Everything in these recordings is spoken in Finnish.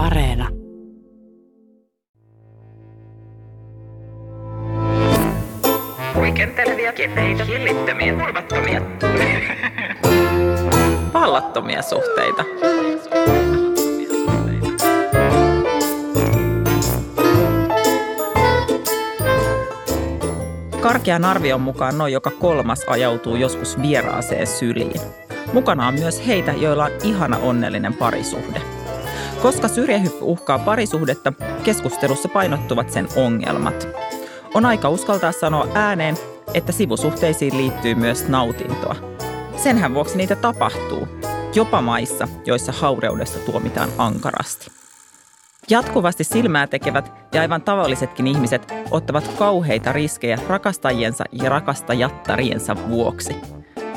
Areena. Huikentelevia, kepeitä, hillittömiä, turvattomia, vallattomia suhteita. Karkean arvion mukaan noin joka kolmas ajautuu joskus vieraaseen syliin. Mukana on myös heitä, joilla on ihana onnellinen parisuhde. Koska syrjähyppy uhkaa parisuhdetta, keskustelussa painottuvat sen ongelmat. On aika uskaltaa sanoa ääneen, että sivusuhteisiin liittyy myös nautintoa. Senhän vuoksi niitä tapahtuu, jopa maissa, joissa haureudesta tuomitaan ankarasti. Jatkuvasti silmää tekevät ja aivan tavallisetkin ihmiset ottavat kauheita riskejä rakastajiensa ja rakastajattariensa vuoksi.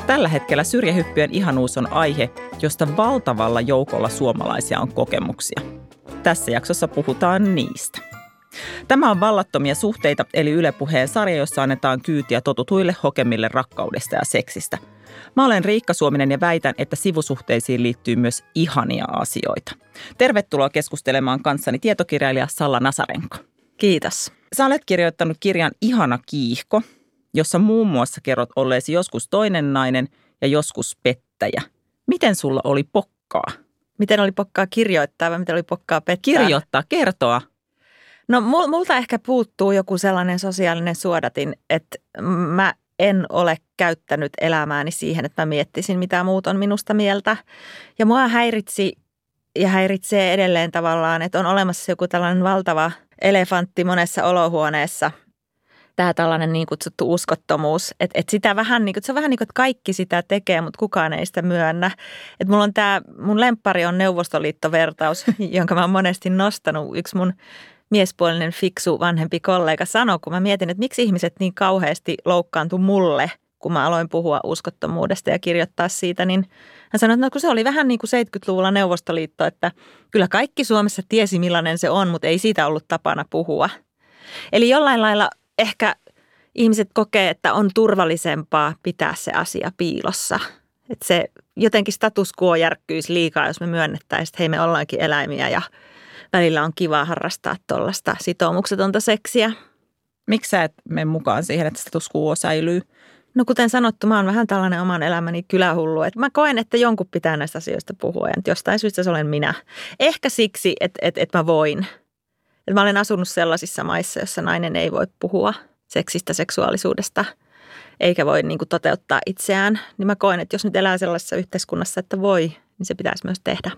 Tällä hetkellä syrjähyppyjen ihanuus on aihe, josta valtavalla joukolla suomalaisia on kokemuksia. Tässä jaksossa puhutaan niistä. Tämä on Vallattomia suhteita, eli Yle Puheen sarja, jossa annetaan kyytiä totutuille hokemille rakkaudesta ja seksistä. Mä olen Riikka Suominen ja väitän, että sivusuhteisiin liittyy myös ihania asioita. Tervetuloa keskustelemaan kanssani tietokirjailija Salla Nasarenko. Kiitos. Sä olet kirjoittanut kirjan Ihana kiihko, jossa muun muassa kerrot olleesi joskus toinen nainen ja joskus pettäjä. Miten sulla oli pokkaa? Miten oli pokkaa kirjoittaa vai miten oli pokkaa pettää? Kirjoittaa, kertoa. No multa ehkä puuttuu joku sellainen sosiaalinen suodatin, että mä en ole käyttänyt elämääni siihen, että mä miettisin, mitä muut on minusta mieltä. Ja mua häiritsi ja häiritsee edelleen tavallaan, että on olemassa joku tällainen valtava elefantti monessa olohuoneessa. Tämä tällainen niin kutsuttu uskottomuus. Että et sitä vähän niin kuin, se on vähän niin kuin, että kaikki sitä tekee, mutta kukaan ei sitä myönnä. Että mulla on tämä, mun lemppari on Neuvostoliittovertaus, jonka mä oon monesti nostanut. Yksi mun miespuolinen fiksu vanhempi kollega sanoi, kun mä mietin, että miksi ihmiset niin kauheasti loukkaantu mulle, kun mä aloin puhua uskottomuudesta ja kirjoittaa siitä, niin hän sanoi, että no, kun se oli vähän niin kuin 70-luvulla Neuvostoliitto, että kyllä kaikki Suomessa tiesi millainen se on, mutta ei siitä ollut tapana puhua. Eli jollain lailla ehkä ihmiset kokee, että on turvallisempaa pitää se asia piilossa. Että se jotenkin status quo järkkyisi liikaa, jos me myönnettäisiin, että hei me ollaankin eläimiä ja välillä on kiva harrastaa tuollaista sitoumuksetonta seksiä. Miksi sä et mene mukaan siihen, että status quo säilyy? No kuten sanottu, mä oon vähän tällainen oman elämäni kylähullu. Että mä koen, että jonkun pitää näistä asioista puhua ja jostain syystä se olen minä. Ehkä siksi, että, että, että mä voin. Että mä olen asunut sellaisissa maissa, jossa nainen ei voi puhua seksistä, seksuaalisuudesta, eikä voi niin kuin, toteuttaa itseään. Niin mä koen, että jos nyt elää sellaisessa yhteiskunnassa, että voi, niin se pitäisi myös tehdä.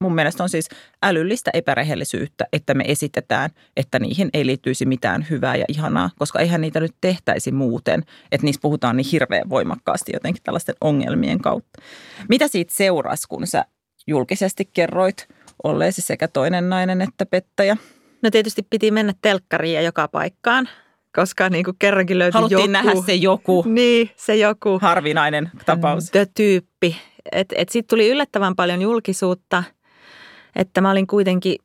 Mun mielestä on siis älyllistä epärehellisyyttä, että me esitetään, että niihin ei liittyisi mitään hyvää ja ihanaa, koska eihän niitä nyt tehtäisi muuten, että niissä puhutaan niin hirveän voimakkaasti jotenkin tällaisten ongelmien kautta. Mitä siitä seurasi, kun sä julkisesti kerroit olleesi sekä toinen nainen että pettäjä? No tietysti piti mennä telkkariin ja joka paikkaan, koska niin kuin kerrankin löytyi Haluttiin joku. nähdä se joku. Niin, se joku. Harvinainen tapaus. The tyyppi. Et, et Sitten tuli yllättävän paljon julkisuutta – että mä olin kuitenkin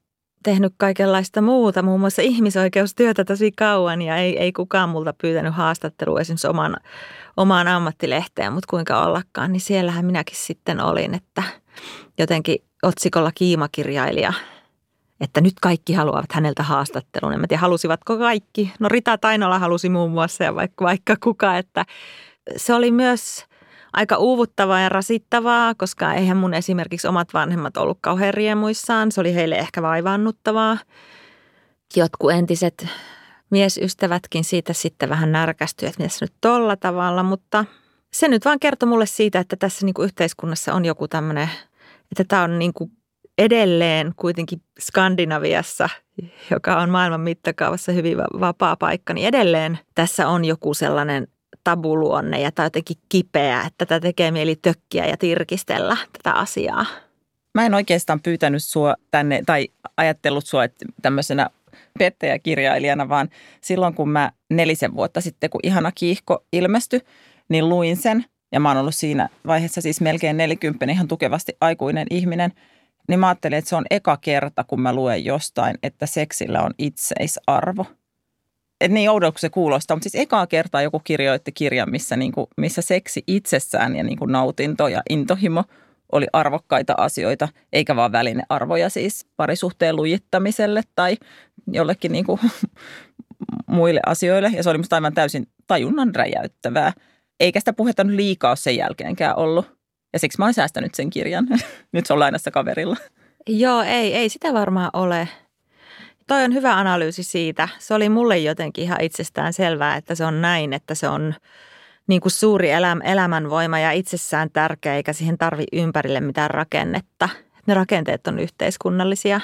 tehnyt kaikenlaista muuta, muun muassa ihmisoikeustyötä tosi kauan ja ei, ei kukaan multa pyytänyt haastattelua esimerkiksi oman, omaan ammattilehteen, mutta kuinka ollakaan, niin siellähän minäkin sitten olin, että jotenkin otsikolla kiimakirjailija, että nyt kaikki haluavat häneltä haastattelun. En tiedä, halusivatko kaikki. No Rita Tainola halusi muun muassa ja vaikka, vaikka kuka, että se oli myös – aika uuvuttavaa ja rasittavaa, koska eihän mun esimerkiksi omat vanhemmat ollut kauhean riemuissaan. Se oli heille ehkä vaivaannuttavaa. Jotkut entiset miesystävätkin siitä sitten vähän närkästyivät, että mitä nyt tolla tavalla, mutta se nyt vaan kertoi mulle siitä, että tässä niin kuin yhteiskunnassa on joku tämmöinen, että tämä on niin kuin edelleen kuitenkin Skandinaviassa, joka on maailman mittakaavassa hyvin vapaa paikka, niin edelleen tässä on joku sellainen tabuluonne ja tai jotenkin kipeä, että tätä tekee mieli tökkiä ja tirkistellä tätä asiaa. Mä en oikeastaan pyytänyt sua tänne tai ajatellut sua että tämmöisenä pettäjäkirjailijana, vaan silloin kun mä nelisen vuotta sitten, kun Ihana kiihko ilmestyi, niin luin sen. Ja mä oon ollut siinä vaiheessa siis melkein nelikymppinen ihan tukevasti aikuinen ihminen. Niin mä ajattelin, että se on eka kerta, kun mä luen jostain, että seksillä on itseisarvo – et niin oudolta se kuulostaa, mutta siis ekaa kertaa joku kirjoitti kirjan, missä, niin kuin, missä seksi itsessään ja niin kuin nautinto ja intohimo oli arvokkaita asioita, eikä vaan välinearvoja siis parisuhteen lujittamiselle tai jollekin niin kuin muille asioille. Ja se oli musta aivan täysin tajunnan räjäyttävää. Eikä sitä puhetta nyt liikaa ole sen jälkeenkään ollut. Ja siksi mä oon säästänyt sen kirjan. nyt se on lainassa kaverilla. Joo, ei, ei sitä varmaan ole. Toi on hyvä analyysi siitä. Se oli mulle jotenkin ihan itsestään selvää, että se on näin, että se on niin kuin suuri eläm, elämänvoima ja itsessään tärkeä, eikä siihen tarvi ympärille mitään rakennetta. Ne rakenteet on yhteiskunnallisia.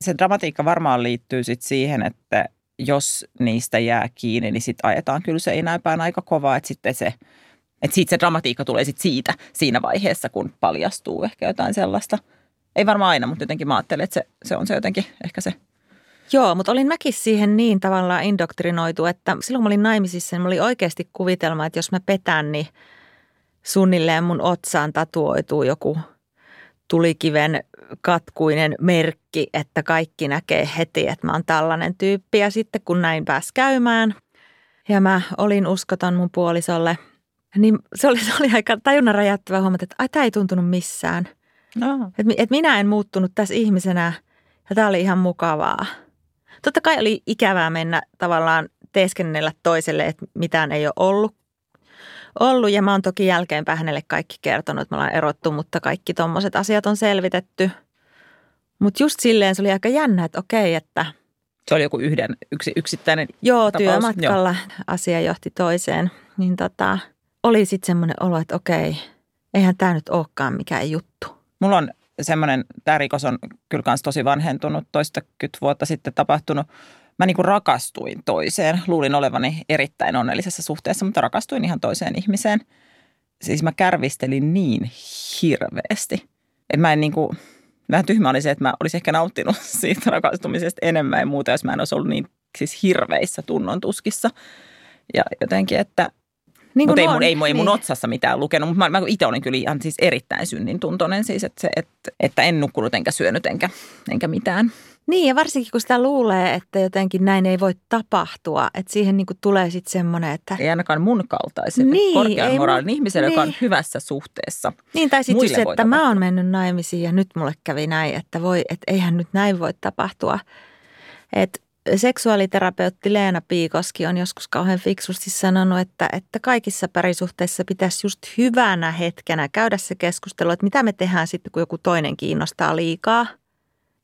Se dramatiikka varmaan liittyy sit siihen, että jos niistä jää kiinni, niin sitten ajetaan kyllä se enääpään aika kovaa, että sitten se, että siitä se dramatiikka tulee sit siitä siinä vaiheessa, kun paljastuu ehkä jotain sellaista. Ei varmaan aina, mutta jotenkin mä ajattelen, että se, se on se jotenkin ehkä se Joo, mutta olin mäkin siihen niin tavallaan indoktrinoitu, että silloin mä olin naimisissa, niin mä olin oikeasti kuvitelma, että jos mä petän, niin suunnilleen mun otsaan tatuoituu joku tulikiven katkuinen merkki, että kaikki näkee heti, että mä oon tällainen tyyppi. Ja sitten kun näin pääs käymään ja mä olin uskoton mun puolisolle, niin se oli, se oli aika tajunnan räjäyttävä huomata, että ai tämä ei tuntunut missään. No. Että et minä en muuttunut tässä ihmisenä ja tämä oli ihan mukavaa. Totta kai oli ikävää mennä tavallaan teeskennellä toiselle, että mitään ei ole ollut. ollut. Ja mä oon toki jälkeenpäin hänelle kaikki kertonut, että me ollaan erottu, mutta kaikki tommoset asiat on selvitetty. Mutta just silleen se oli aika jännä, että okei, että... Se oli joku yhden yksi, yksittäinen Joo, tapaus. työmatkalla Joo. asia johti toiseen. Niin tota, oli sitten semmoinen olo, että okei, eihän tämä nyt olekaan mikään juttu. Mulla on semmoinen, tämä rikos on kyllä myös tosi vanhentunut, toistakymmentä vuotta sitten tapahtunut. Mä niin rakastuin toiseen. Luulin olevani erittäin onnellisessa suhteessa, mutta rakastuin ihan toiseen ihmiseen. Siis mä kärvistelin niin hirveästi, että mä en niin vähän tyhmä oli se, että mä olisin ehkä nauttinut siitä rakastumisesta enemmän ja muuta, jos mä en olisi ollut niin siis hirveissä tunnontuskissa. Ja jotenkin, että niin mutta ei, mun, ei, ei mun niin. otsassa mitään lukenut, mutta mä, mä itse olin kyllä ihan siis erittäin synnin tuntoinen siis, että, se, että, että en nukkunut enkä syönyt enkä, enkä mitään. Niin ja varsinkin kun sitä luulee, että jotenkin näin ei voi tapahtua, että siihen niin tulee sitten semmoinen, että... Ei ainakaan mun kaltaisen niin, korkean moraalin mun... ihmisen, niin. joka on niin. hyvässä suhteessa. Niin tai sitten just, että tapahtua. mä oon mennyt naimisiin ja nyt mulle kävi näin, että voi, että eihän nyt näin voi tapahtua. Että seksuaaliterapeutti Leena Piikoski on joskus kauhean fiksusti sanonut, että, että kaikissa parisuhteissa pitäisi just hyvänä hetkenä käydä se keskustelu, että mitä me tehdään sitten, kun joku toinen kiinnostaa liikaa.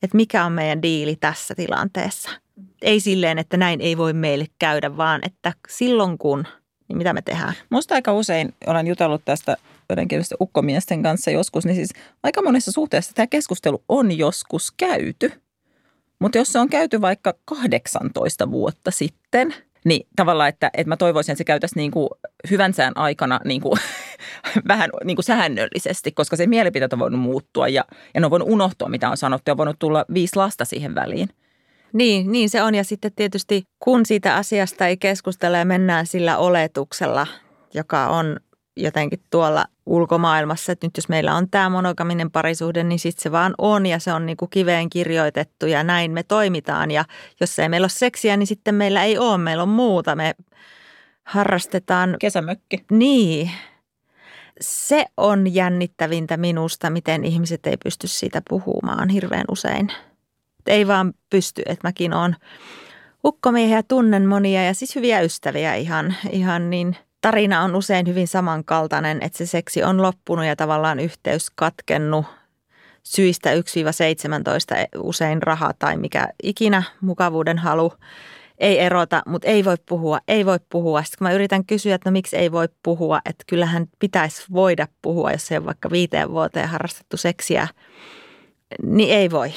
Että mikä on meidän diili tässä tilanteessa. Ei silleen, että näin ei voi meille käydä, vaan että silloin kun, niin mitä me tehdään. Musta aika usein olen jutellut tästä joidenkin ukkomiesten kanssa joskus, niin siis aika monessa suhteessa tämä keskustelu on joskus käyty – mutta jos se on käyty vaikka 18 vuotta sitten, niin tavallaan, että, että mä toivoisin, että se käytäisiin niin kuin hyvän sään aikana niin kuin, vähän niin kuin säännöllisesti, koska se mielipiteet on voinut muuttua ja, ja ne on voinut unohtua, mitä on sanottu ja on voinut tulla viisi lasta siihen väliin. Niin, niin se on. Ja sitten tietysti kun siitä asiasta ei keskustella ja mennään sillä oletuksella, joka on jotenkin tuolla ulkomaailmassa, että nyt jos meillä on tämä monogaminen parisuhde, niin sitten se vaan on ja se on niin kuin kiveen kirjoitettu ja näin me toimitaan. Ja jos ei meillä ole seksiä, niin sitten meillä ei ole, meillä on muuta. Me harrastetaan... Kesämökki. Niin. Se on jännittävintä minusta, miten ihmiset ei pysty siitä puhumaan hirveän usein. Ei vaan pysty, että mäkin olen ukkomiehiä, tunnen monia ja siis hyviä ystäviä ihan, ihan niin – tarina on usein hyvin samankaltainen, että se seksi on loppunut ja tavallaan yhteys katkennut syistä 1-17, usein raha tai mikä ikinä mukavuuden halu ei erota, mutta ei voi puhua, ei voi puhua. Sitten kun mä yritän kysyä, että no miksi ei voi puhua, että kyllähän pitäisi voida puhua, jos ei ole vaikka viiteen vuoteen harrastettu seksiä, niin ei voi.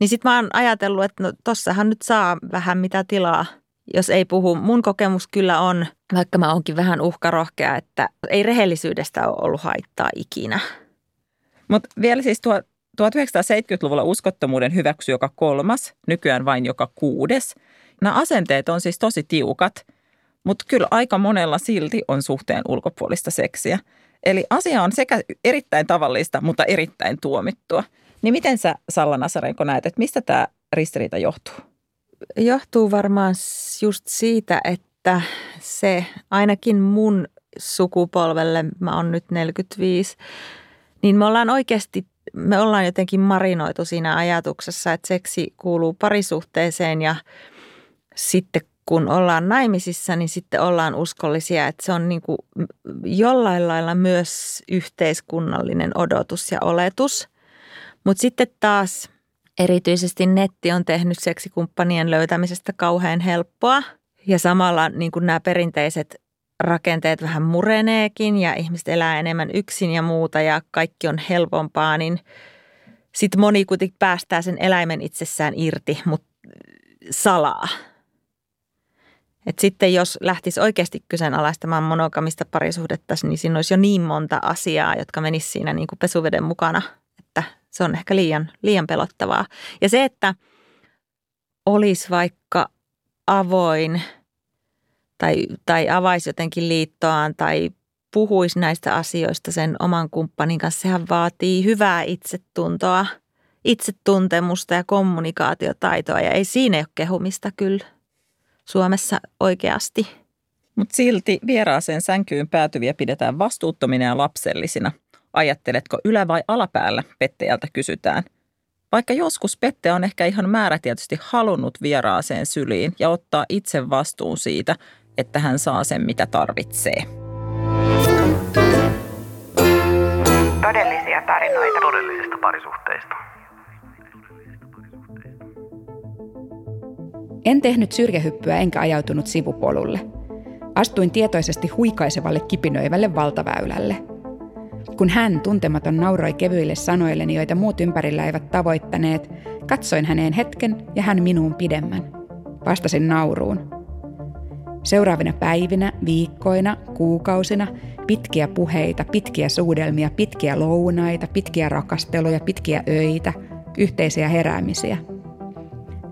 Niin sitten mä oon ajatellut, että no tossahan nyt saa vähän mitä tilaa – jos ei puhu. Mun kokemus kyllä on, vaikka mä oonkin vähän uhkarohkea, että ei rehellisyydestä ole ollut haittaa ikinä. Mutta vielä siis tuo 1970-luvulla uskottomuuden hyväksy joka kolmas, nykyään vain joka kuudes. Nämä asenteet on siis tosi tiukat, mutta kyllä aika monella silti on suhteen ulkopuolista seksiä. Eli asia on sekä erittäin tavallista, mutta erittäin tuomittua. Niin miten sä Salla Nasarenko näet, että mistä tämä ristiriita johtuu? Johtuu varmaan just siitä, että se ainakin mun sukupolvelle, mä oon nyt 45, Niin me ollaan oikeasti, me ollaan jotenkin marinoitu siinä ajatuksessa, että seksi kuuluu parisuhteeseen ja sitten kun ollaan naimisissa, niin sitten ollaan uskollisia, että se on niin kuin jollain lailla myös yhteiskunnallinen odotus ja oletus. Mutta sitten taas erityisesti netti on tehnyt seksikumppanien löytämisestä kauhean helppoa. Ja samalla niin kuin nämä perinteiset rakenteet vähän mureneekin ja ihmiset elää enemmän yksin ja muuta ja kaikki on helpompaa, niin sitten moni kuitenkin päästää sen eläimen itsessään irti, mutta salaa. Et sitten jos lähtisi oikeasti kyseenalaistamaan monogamista parisuhdetta, niin siinä olisi jo niin monta asiaa, jotka menisivät siinä niin kuin pesuveden mukana, se on ehkä liian, liian pelottavaa. Ja se, että olisi vaikka avoin tai, tai avaisi jotenkin liittoaan tai puhuisi näistä asioista sen oman kumppanin kanssa, sehän vaatii hyvää itsetuntoa, itsetuntemusta ja kommunikaatiotaitoa ja ei siinä ole kehumista kyllä. Suomessa oikeasti. Mutta silti vieraaseen sänkyyn päätyviä pidetään vastuuttomina ja lapsellisina. Ajatteletko ylä- vai alapäällä, Petteältä kysytään. Vaikka joskus Pette on ehkä ihan määrätietoisesti halunnut vieraaseen syliin ja ottaa itse vastuun siitä, että hän saa sen mitä tarvitsee. Todellisia tarinoita todellisista parisuhteista. En tehnyt syrjähyppyä enkä ajautunut sivupolulle. Astuin tietoisesti huikaisevalle kipinöivälle valtaväylälle. Kun hän, tuntematon, nauroi kevyille sanoilleni, joita muut ympärillä eivät tavoittaneet, katsoin häneen hetken ja hän minuun pidemmän. Vastasin nauruun. Seuraavina päivinä, viikkoina, kuukausina, pitkiä puheita, pitkiä suudelmia, pitkiä lounaita, pitkiä rakasteluja, pitkiä öitä, yhteisiä heräämisiä –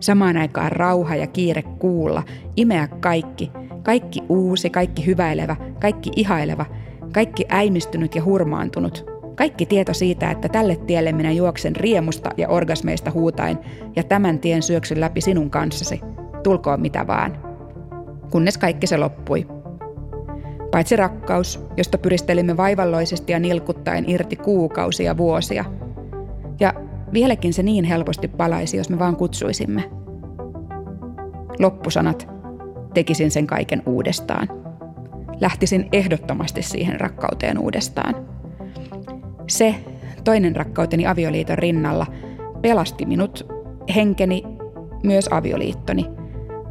Samaan aikaan rauha ja kiire kuulla, imeä kaikki, kaikki uusi, kaikki hyväilevä, kaikki ihaileva, kaikki äimistynyt ja hurmaantunut. Kaikki tieto siitä, että tälle tielle minä juoksen riemusta ja orgasmeista huutain ja tämän tien syöksyn läpi sinun kanssasi. Tulkoon mitä vaan. Kunnes kaikki se loppui. Paitsi rakkaus, josta pyristelimme vaivalloisesti ja nilkuttaen irti kuukausia vuosia. Ja Vieläkin se niin helposti palaisi, jos me vaan kutsuisimme. Loppusanat. Tekisin sen kaiken uudestaan. Lähtisin ehdottomasti siihen rakkauteen uudestaan. Se, toinen rakkauteni avioliiton rinnalla, pelasti minut, henkeni, myös avioliittoni.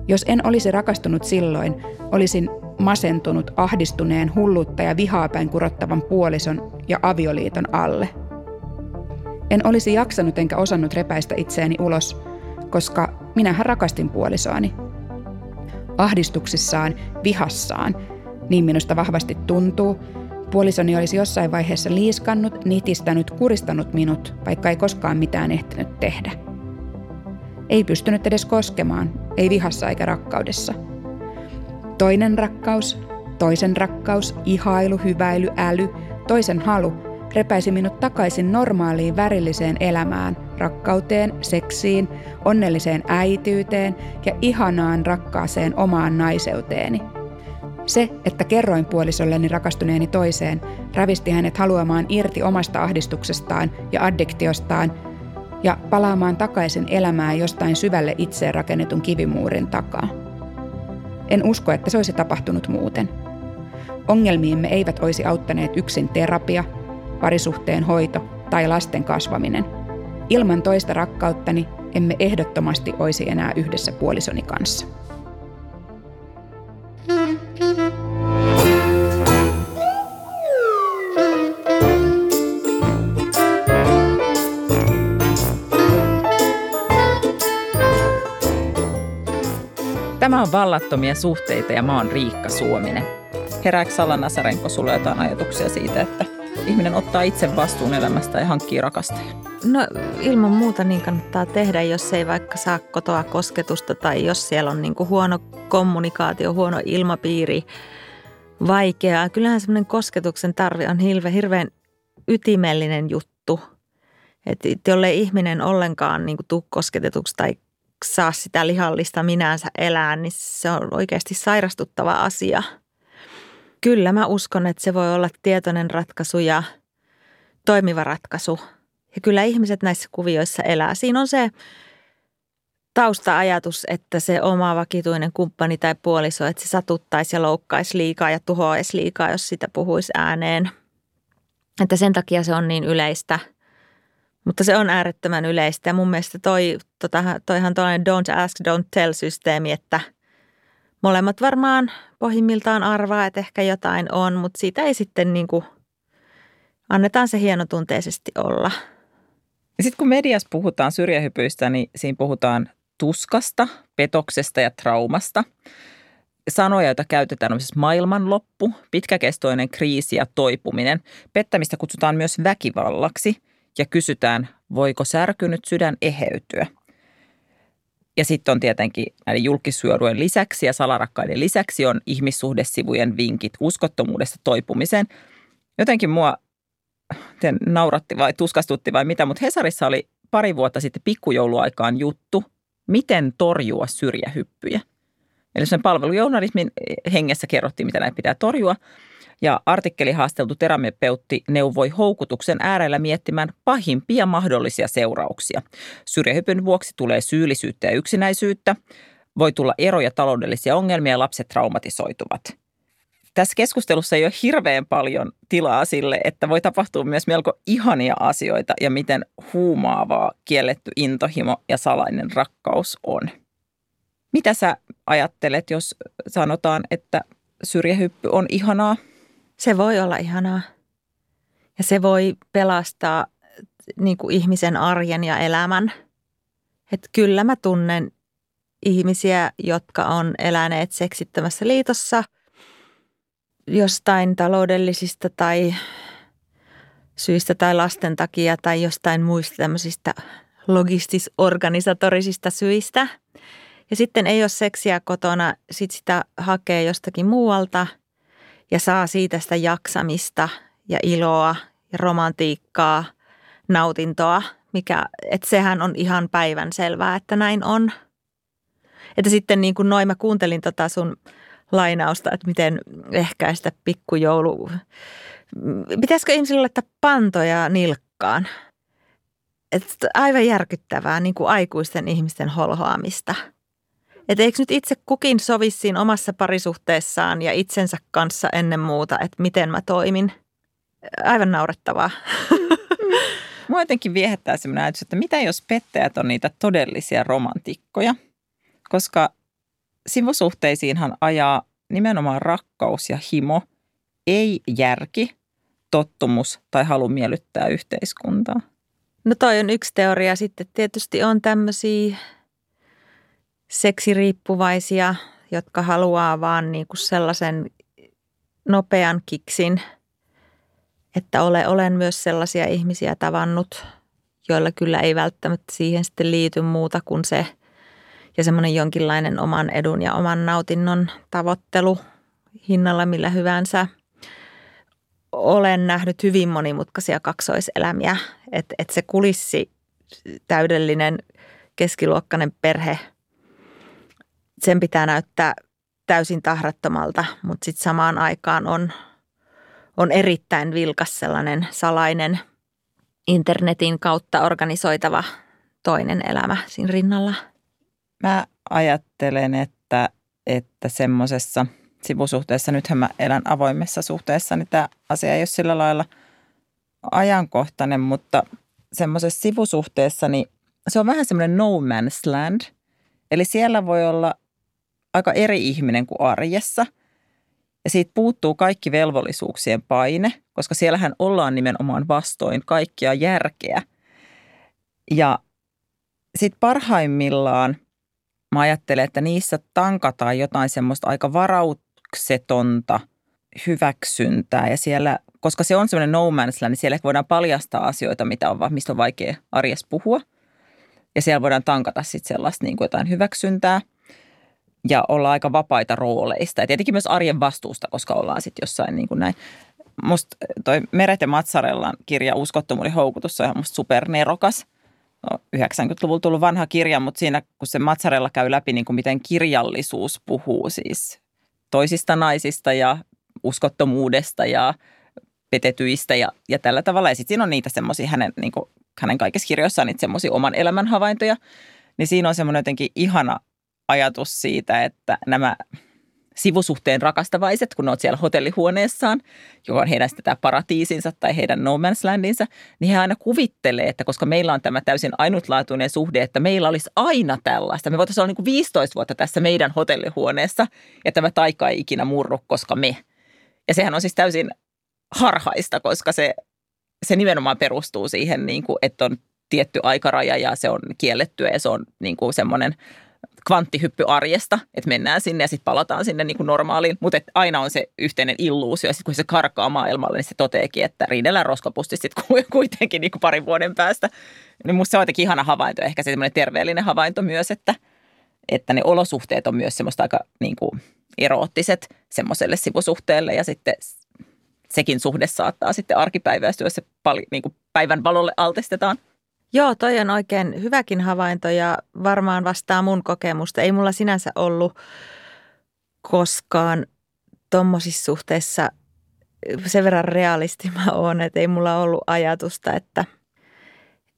Jos en olisi rakastunut silloin, olisin masentunut, ahdistuneen, hullutta ja vihaa kurottavan puolison ja avioliiton alle – en olisi jaksanut enkä osannut repäistä itseäni ulos, koska minähän rakastin puolisoani. Ahdistuksissaan, vihassaan, niin minusta vahvasti tuntuu, puolisoni olisi jossain vaiheessa liiskannut, nitistänyt, kuristanut minut, vaikka ei koskaan mitään ehtinyt tehdä. Ei pystynyt edes koskemaan, ei vihassa eikä rakkaudessa. Toinen rakkaus, toisen rakkaus, ihailu, hyväily, äly, toisen halu – repäisi minut takaisin normaaliin värilliseen elämään, rakkauteen, seksiin, onnelliseen äityyteen ja ihanaan rakkaaseen omaan naiseuteeni. Se, että kerroin puolisolleni rakastuneeni toiseen, ravisti hänet haluamaan irti omasta ahdistuksestaan ja addiktiostaan ja palaamaan takaisin elämään jostain syvälle itseen rakennetun kivimuurin takaa. En usko, että se olisi tapahtunut muuten. Ongelmiimme eivät olisi auttaneet yksin terapia – parisuhteen hoito tai lasten kasvaminen. Ilman toista rakkauttani emme ehdottomasti olisi enää yhdessä puolisoni kanssa. Tämä on Vallattomia suhteita ja mä oon Riikka Suominen. Herääkö Salla Nasarenko sulle jotain ajatuksia siitä, että ihminen ottaa itse vastuun elämästä ja hankkii rakastajan? No ilman muuta niin kannattaa tehdä, jos ei vaikka saa kotoa kosketusta tai jos siellä on niin huono kommunikaatio, huono ilmapiiri, vaikeaa. Kyllähän semmoinen kosketuksen tarve on hirveän, hirveän ytimellinen juttu. Että jollei ihminen ollenkaan niin tuu kosketetuksi tai saa sitä lihallista minänsä elää, niin se on oikeasti sairastuttava asia – Kyllä mä uskon, että se voi olla tietoinen ratkaisu ja toimiva ratkaisu. Ja kyllä ihmiset näissä kuvioissa elää. Siinä on se tausta-ajatus, että se oma vakituinen kumppani tai puoliso, että se satuttaisi ja loukkaisi liikaa ja tuhoaisi liikaa, jos sitä puhuisi ääneen. Että sen takia se on niin yleistä. Mutta se on äärettömän yleistä ja mun mielestä toi, tota, toihan toinen don't ask, don't tell-systeemi, että molemmat varmaan pohjimmiltaan arvaa, että ehkä jotain on, mutta siitä ei sitten niin kuin, annetaan se hienotunteisesti olla. Sitten kun mediassa puhutaan syrjähypyistä, niin siinä puhutaan tuskasta, petoksesta ja traumasta. Sanoja, joita käytetään on siis maailmanloppu, pitkäkestoinen kriisi ja toipuminen. Pettämistä kutsutaan myös väkivallaksi ja kysytään, voiko särkynyt sydän eheytyä. Ja sitten on tietenkin näiden julkisuorujen lisäksi ja salarakkaiden lisäksi on ihmissuhdesivujen vinkit uskottomuudesta toipumiseen. Jotenkin mua nauratti vai tuskastutti vai mitä, mutta Hesarissa oli pari vuotta sitten pikkujouluaikaan juttu, miten torjua syrjähyppyjä. Eli sen palvelujournalismin hengessä kerrottiin, mitä näitä pitää torjua. Ja artikkeli haasteltu terapeutti neuvoi houkutuksen äärellä miettimään pahimpia mahdollisia seurauksia. Syrjähypyn vuoksi tulee syyllisyyttä ja yksinäisyyttä, voi tulla eroja taloudellisia ongelmia ja lapset traumatisoituvat – tässä keskustelussa ei ole hirveän paljon tilaa sille, että voi tapahtua myös melko ihania asioita ja miten huumaavaa kielletty intohimo ja salainen rakkaus on. Mitä sä ajattelet, jos sanotaan, että syrjähyppy on ihanaa? Se voi olla ihanaa. Ja se voi pelastaa niin kuin ihmisen arjen ja elämän. Että kyllä mä tunnen ihmisiä, jotka on eläneet seksittömässä liitossa – jostain taloudellisista tai syistä tai lasten takia tai jostain muista tämmöisistä logistis-organisatorisista syistä. Ja sitten ei ole seksiä kotona, sit sitä hakee jostakin muualta ja saa siitä sitä jaksamista ja iloa ja romantiikkaa, nautintoa, mikä, että sehän on ihan päivän selvää, että näin on. Että sitten niin kuin noin mä kuuntelin tota sun lainausta, että miten ehkäistä pikkujoulu. Pitäisikö ihmisille laittaa pantoja nilkkaan? Että aivan järkyttävää niin kuin aikuisten ihmisten holhoamista. Että eikö nyt itse kukin sovi siinä omassa parisuhteessaan ja itsensä kanssa ennen muuta, että miten mä toimin? Aivan naurettavaa. Mua jotenkin viehättää sellainen ajatus, että mitä jos pettäjät on niitä todellisia romantikkoja? Koska sivusuhteisiinhan ajaa nimenomaan rakkaus ja himo, ei järki, tottumus tai halu miellyttää yhteiskuntaa. No toi on yksi teoria. Sitten tietysti on tämmöisiä seksiriippuvaisia, jotka haluaa vaan niinku sellaisen nopean kiksin, että ole, olen myös sellaisia ihmisiä tavannut, joilla kyllä ei välttämättä siihen sitten liity muuta kuin se – ja semmoinen jonkinlainen oman edun ja oman nautinnon tavoittelu hinnalla millä hyvänsä. Olen nähnyt hyvin monimutkaisia kaksoiselämiä, että et se kulissi täydellinen keskiluokkainen perhe, sen pitää näyttää täysin tahrattomalta, mutta sitten samaan aikaan on, on erittäin vilkas sellainen salainen internetin kautta organisoitava toinen elämä siinä rinnalla – Mä ajattelen, että, että semmoisessa sivusuhteessa, nythän mä elän avoimessa suhteessa, niin tämä asia ei ole sillä lailla ajankohtainen, mutta semmoisessa sivusuhteessa, niin se on vähän semmoinen no man's land. Eli siellä voi olla aika eri ihminen kuin arjessa. Ja siitä puuttuu kaikki velvollisuuksien paine, koska siellähän ollaan nimenomaan vastoin kaikkia järkeä. Ja sitten parhaimmillaan Mä ajattelen, että niissä tankataan jotain semmoista aika varauksetonta hyväksyntää ja siellä, koska se on semmoinen no man's land, niin siellä voidaan paljastaa asioita, mitä on, mistä on vaikea arjessa puhua. Ja siellä voidaan tankata sitten sellaista niin kuin jotain hyväksyntää ja olla aika vapaita rooleista. Ja tietenkin myös arjen vastuusta, koska ollaan sitten jossain niin kuin näin. Musta toi Meret ja Matsarellan kirja Uskottomuuden houkutus on ihan musta supernerokas – no, 90-luvulla tullut vanha kirja, mutta siinä kun se Matsarella käy läpi, niin kuin miten kirjallisuus puhuu siis toisista naisista ja uskottomuudesta ja petetyistä ja, ja tällä tavalla. Ja sitten siinä on niitä semmoisia hänen, niin hänen kaikissa kirjoissaan niitä semmoisia oman elämän havaintoja. Niin siinä on semmoinen jotenkin ihana ajatus siitä, että nämä sivusuhteen rakastavaiset, kun ne on siellä hotellihuoneessaan, joka on heidän sitä paratiisinsa tai heidän no man's landinsa, niin he aina kuvittelee, että koska meillä on tämä täysin ainutlaatuinen suhde, että meillä olisi aina tällaista. Me voitaisiin olla niin kuin 15 vuotta tässä meidän hotellihuoneessa ja tämä taika ei ikinä murru, koska me. Ja sehän on siis täysin harhaista, koska se, se nimenomaan perustuu siihen, niin kuin, että on tietty aikaraja ja se on kiellettyä ja se on niin kuin semmoinen kvanttihyppy arjesta, että mennään sinne ja sitten palataan sinne niin kuin normaaliin, mutta aina on se yhteinen illuusio ja sitten kun se karkaa maailmalle, niin se toteekin, että riidellään roskapusti sitten kuitenkin niin kuin parin vuoden päästä. Niin musta se on jotenkin ihana havainto, ehkä se terveellinen havainto myös, että, että ne olosuhteet on myös semmoista aika niin kuin eroottiset semmoiselle sivusuhteelle ja sitten sekin suhde saattaa sitten arkipäiväistyä, jos se pali, niin kuin päivän valolle altistetaan. Joo, toi on oikein hyväkin havainto ja varmaan vastaa mun kokemusta. Ei mulla sinänsä ollut koskaan tuommoisissa suhteissa sen verran realisti mä oon, että ei mulla ollut ajatusta, että,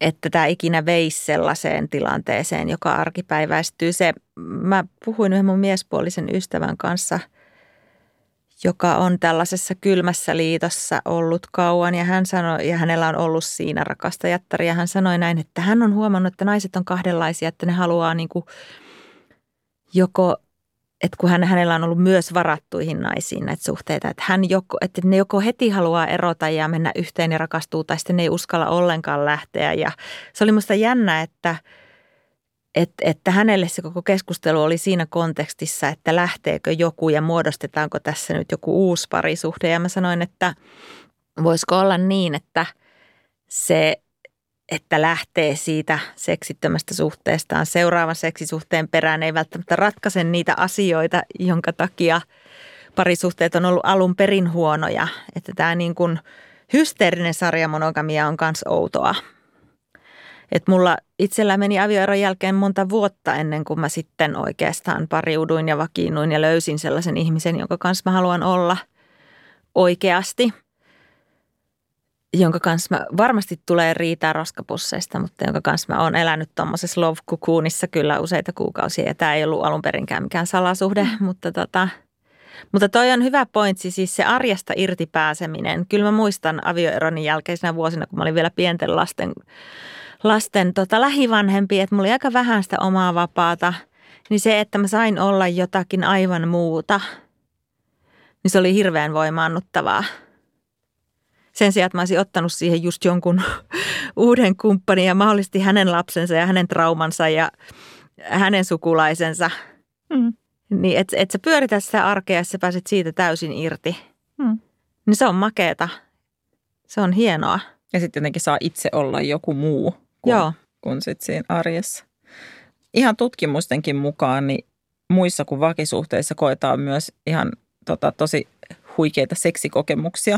että tämä ikinä veisi sellaiseen tilanteeseen, joka arkipäiväistyy. Se, mä puhuin yhden mun miespuolisen ystävän kanssa – joka on tällaisessa kylmässä liitossa ollut kauan. Ja hän sanoi, ja hänellä on ollut siinä rakastajattari ja hän sanoi näin, että hän on huomannut, että naiset on kahdenlaisia, että ne haluaa niin kuin joko, että kun hän, hänellä on ollut myös varattuihin naisiin näitä suhteita, että, hän joko, että ne joko heti haluaa erota ja mennä yhteen ja rakastuu tai sitten ne ei uskalla ollenkaan lähteä. Ja se oli musta jännä, että – että, että hänelle se koko keskustelu oli siinä kontekstissa, että lähteekö joku ja muodostetaanko tässä nyt joku uusi parisuhde. Ja mä sanoin, että voisiko olla niin, että se, että lähtee siitä seksittömästä suhteestaan seuraavan seksisuhteen perään ei välttämättä ratkaise niitä asioita, jonka takia parisuhteet on ollut alun perin huonoja. Että tämä niin kuin hysteerinen sarjamonogamia on myös outoa että mulla itsellä meni avioeron jälkeen monta vuotta ennen kuin mä sitten oikeastaan pariuduin ja vakiinnuin ja löysin sellaisen ihmisen, jonka kanssa mä haluan olla oikeasti. Jonka kanssa mä varmasti tulee riitaa roskapusseista, mutta jonka kanssa mä oon elänyt tuommoisessa love cocoonissa kyllä useita kuukausia. Ja tämä ei ollut alun perinkään mikään salasuhde, mm. mutta tota, mutta toi on hyvä pointsi, siis se arjesta irti pääseminen. Kyllä mä muistan avioeronin jälkeisenä vuosina, kun mä olin vielä pienten lasten lasten tota, lähivanhempi, että mulla oli aika vähän sitä omaa vapaata, niin se, että mä sain olla jotakin aivan muuta, niin se oli hirveän voimaannuttavaa. Sen sijaan, että mä olisin ottanut siihen just jonkun uuden kumppanin ja mahdollisesti hänen lapsensa ja hänen traumansa ja hänen sukulaisensa. Mm. Niin, että et sä pyörität sitä arkea ja sä pääset siitä täysin irti. Mm. Niin se on makeeta. Se on hienoa. Ja sitten jotenkin saa itse olla joku muu kuin, Joo. kuin sit siinä arjessa. Ihan tutkimustenkin mukaan niin muissa kuin vakisuhteissa koetaan myös ihan tota, tosi huikeita seksikokemuksia.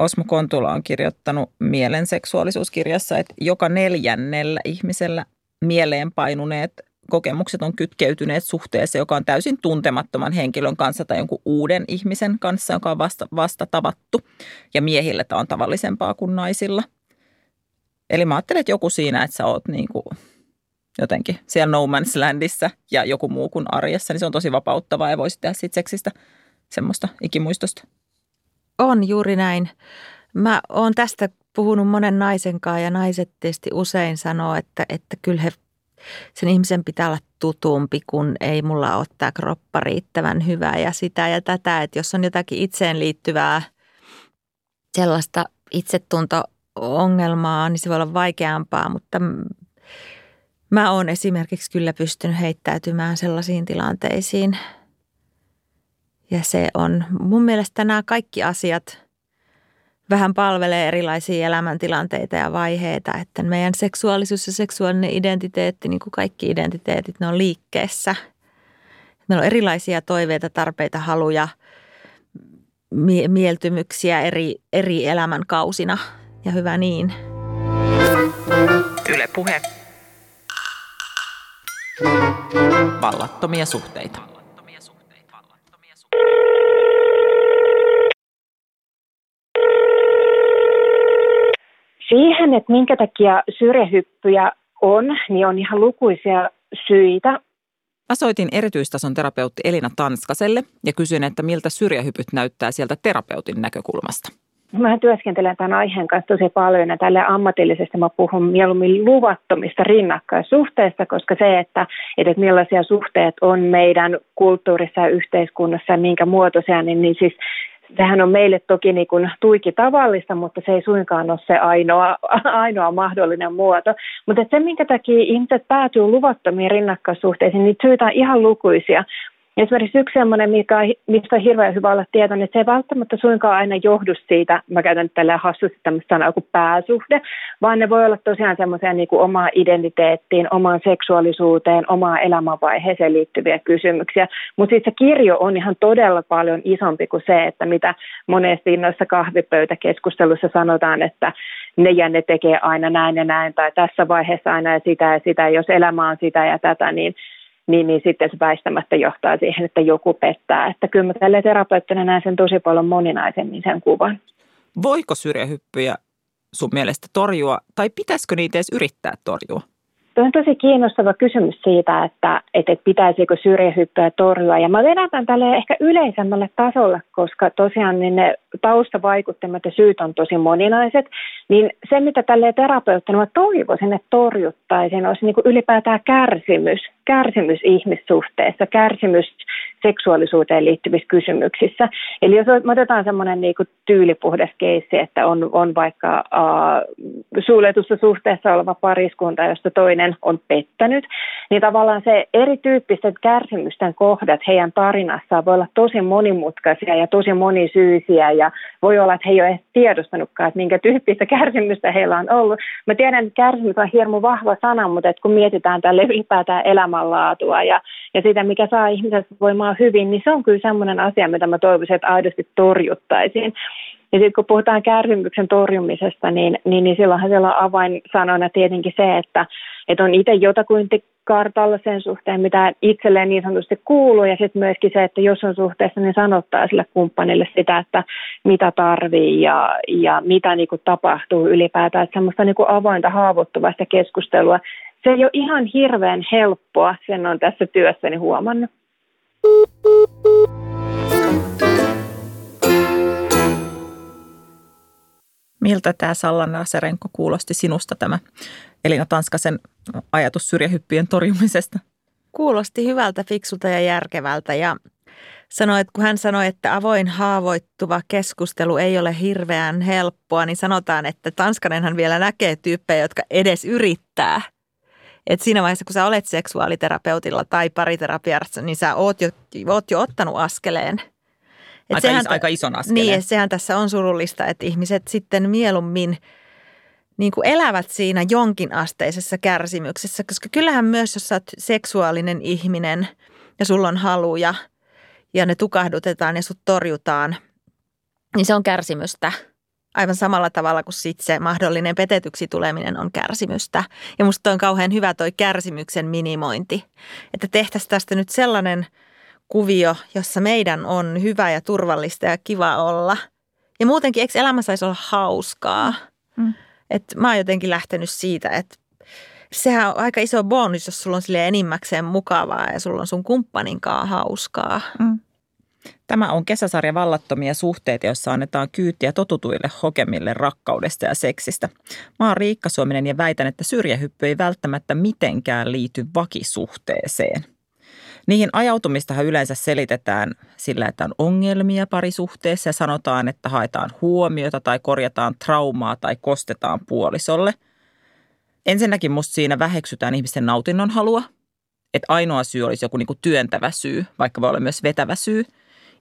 Osmo Kontula on kirjoittanut mielen seksuaalisuuskirjassa, että joka neljännellä ihmisellä mieleen painuneet kokemukset on kytkeytyneet suhteeseen, joka on täysin tuntemattoman henkilön kanssa tai jonkun uuden ihmisen kanssa, joka on vasta, vasta tavattu. Ja miehillä tämä on tavallisempaa kuin naisilla – Eli mä ajattelen, että joku siinä, että sä oot niin kuin jotenkin siellä no man's landissa ja joku muu kuin arjessa, niin se on tosi vapauttavaa ja voisi tehdä siitä seksistä semmoista ikimuistosta. On juuri näin. Mä oon tästä puhunut monen naisen kanssa ja naiset tietysti usein sanoo, että, että kyllä he, sen ihmisen pitää olla tutumpi, kun ei mulla ole tämä kroppa riittävän hyvä ja sitä ja tätä. Että jos on jotakin itseen liittyvää sellaista itsetunto ongelmaa, niin se voi olla vaikeampaa, mutta mä oon esimerkiksi kyllä pystynyt heittäytymään sellaisiin tilanteisiin. Ja se on mun mielestä nämä kaikki asiat vähän palvelee erilaisia elämäntilanteita ja vaiheita, että meidän seksuaalisuus ja seksuaalinen identiteetti, niin kuin kaikki identiteetit, ne on liikkeessä. Meillä on erilaisia toiveita, tarpeita, haluja, mieltymyksiä eri, eri elämänkausina – ja hyvä niin. Yle Puhe. Vallattomia suhteita. siihen, että minkä takia syrjähyppyjä on, niin on ihan lukuisia syitä. Mä soitin erityistason terapeutti Elina Tanskaselle ja kysyin, että miltä syrjähypyt näyttää sieltä terapeutin näkökulmasta. Mä työskentelen tämän aiheen kanssa tosi paljon ja tälle ammatillisesti mä puhun mieluummin luvattomista rinnakkaissuhteista, koska se, että, että millaisia suhteet on meidän kulttuurissa ja yhteiskunnassa ja minkä muotoisia, niin, niin siis sehän on meille toki niin kuin tuiki tavallista, mutta se ei suinkaan ole se ainoa, ainoa mahdollinen muoto. Mutta se, minkä takia ihmiset päätyy luvattomiin rinnakkaissuhteisiin, niin syitä on ihan lukuisia. Esimerkiksi yksi sellainen, mikä, mistä on hirveän hyvä olla tietoinen, että se ei välttämättä suinkaan aina johdu siitä, mä käytän tällä hassusti tämmöistä sanaa kuin pääsuhde, vaan ne voi olla tosiaan semmoisia niin kuin omaan identiteettiin, omaan seksuaalisuuteen, omaan elämänvaiheeseen liittyviä kysymyksiä. Mutta sitten se kirjo on ihan todella paljon isompi kuin se, että mitä monesti noissa kahvipöytäkeskustelussa sanotaan, että ne ja ne tekee aina näin ja näin, tai tässä vaiheessa aina ja sitä ja sitä, jos elämä on sitä ja tätä, niin niin, niin sitten se väistämättä johtaa siihen, että joku pettää. Että kyllä mä tälle terapeuttina näen sen tosi paljon moninaisemmin sen kuvan. Voiko syrjähyppyjä sun mielestä torjua tai pitäisikö niitä edes yrittää torjua? Tuo on tosi kiinnostava kysymys siitä, että, että pitäisikö syrjähyppyä torjua. Ja mä vedän tämän tälle ehkä yleisemmälle tasolle, koska tosiaan niin ne taustavaikuttimet ja syyt on tosi moninaiset. Niin se, mitä tälle terapeuttina toivoisin, että torjuttaisiin, olisi niin kuin ylipäätään kärsimys. Kärsimys ihmissuhteessa, kärsimys seksuaalisuuteen liittyvissä kysymyksissä. Eli jos otetaan semmoinen niin tyylipuhdas keissi, että on, on vaikka uh, suljetussa suhteessa oleva pariskunta, josta toinen on pettänyt, niin tavallaan se erityyppiset kärsimysten kohdat heidän tarinassaan voi olla tosi monimutkaisia ja tosi monisyisiä ja voi olla, että he ei ole edes tiedostanutkaan, että minkä tyyppistä kärsimystä heillä on ollut. Mä tiedän, että kärsimys on hirmu vahva sana, mutta että kun mietitään tälle ylipäätään elämänlaatua ja, ja sitä, mikä saa ihmiset voimaan hyvin, niin se on kyllä semmoinen asia, mitä mä toivoisin, että aidosti torjuttaisiin. Ja sitten kun puhutaan kärsimyksen torjumisesta, niin, niin, niin silloinhan siellä on avainsanoina tietenkin se, että, että on itse jotakuinti kartalla sen suhteen, mitä itselleen niin sanotusti kuuluu, ja sitten myöskin se, että jos on suhteessa, niin sanottaa sille kumppanille sitä, että mitä tarvii ja, ja mitä niin kuin tapahtuu ylipäätään, että semmoista niin kuin avointa haavoittuvasta keskustelua. Se ei ole ihan hirveän helppoa, sen on tässä työssäni huomannut. Miltä tämä Sallanna Serenko kuulosti sinusta tämä Elina Tanskasen ajatus syrjähyppyjen torjumisesta? Kuulosti hyvältä, fiksulta ja järkevältä ja sanoi, että kun hän sanoi, että avoin haavoittuva keskustelu ei ole hirveän helppoa, niin sanotaan, että Tanskanenhan vielä näkee tyyppejä, jotka edes yrittää. Et siinä vaiheessa, kun sä olet seksuaaliterapeutilla tai pariterapiassa, niin sä oot jo, oot jo ottanut askeleen – et aika, sehän, is, aika ison askeleen. Niin, sehän tässä on surullista, että ihmiset sitten mieluummin niin kuin elävät siinä jonkin asteisessa kärsimyksessä, koska kyllähän myös, jos sä oot seksuaalinen ihminen ja sulla on haluja ja ne tukahdutetaan ja sut torjutaan, niin se on kärsimystä aivan samalla tavalla kuin sit se mahdollinen petetyksi tuleminen on kärsimystä. Ja musta on kauhean hyvä toi kärsimyksen minimointi, että tehtäisiin tästä nyt sellainen – kuvio, jossa meidän on hyvä ja turvallista ja kiva olla. Ja muutenkin, eikö elämä saisi olla hauskaa? Mm. Et mä oon jotenkin lähtenyt siitä, että sehän on aika iso bonus, jos sulla on sille enimmäkseen mukavaa ja sulla on sun kumppaninkaan hauskaa. Mm. Tämä on kesäsarja Vallattomia suhteita, jossa annetaan kyytiä totutuille hokemille rakkaudesta ja seksistä. Mä oon Riikka Suominen ja väitän, että syrjähyppy ei välttämättä mitenkään liity vakisuhteeseen – Niihin ajautumistahan yleensä selitetään sillä, että on ongelmia parisuhteessa ja sanotaan, että haetaan huomiota tai korjataan traumaa tai kostetaan puolisolle. Ensinnäkin musta siinä väheksytään ihmisten nautinnon halua, että ainoa syy olisi joku niinku työntävä syy, vaikka voi olla myös vetävä syy.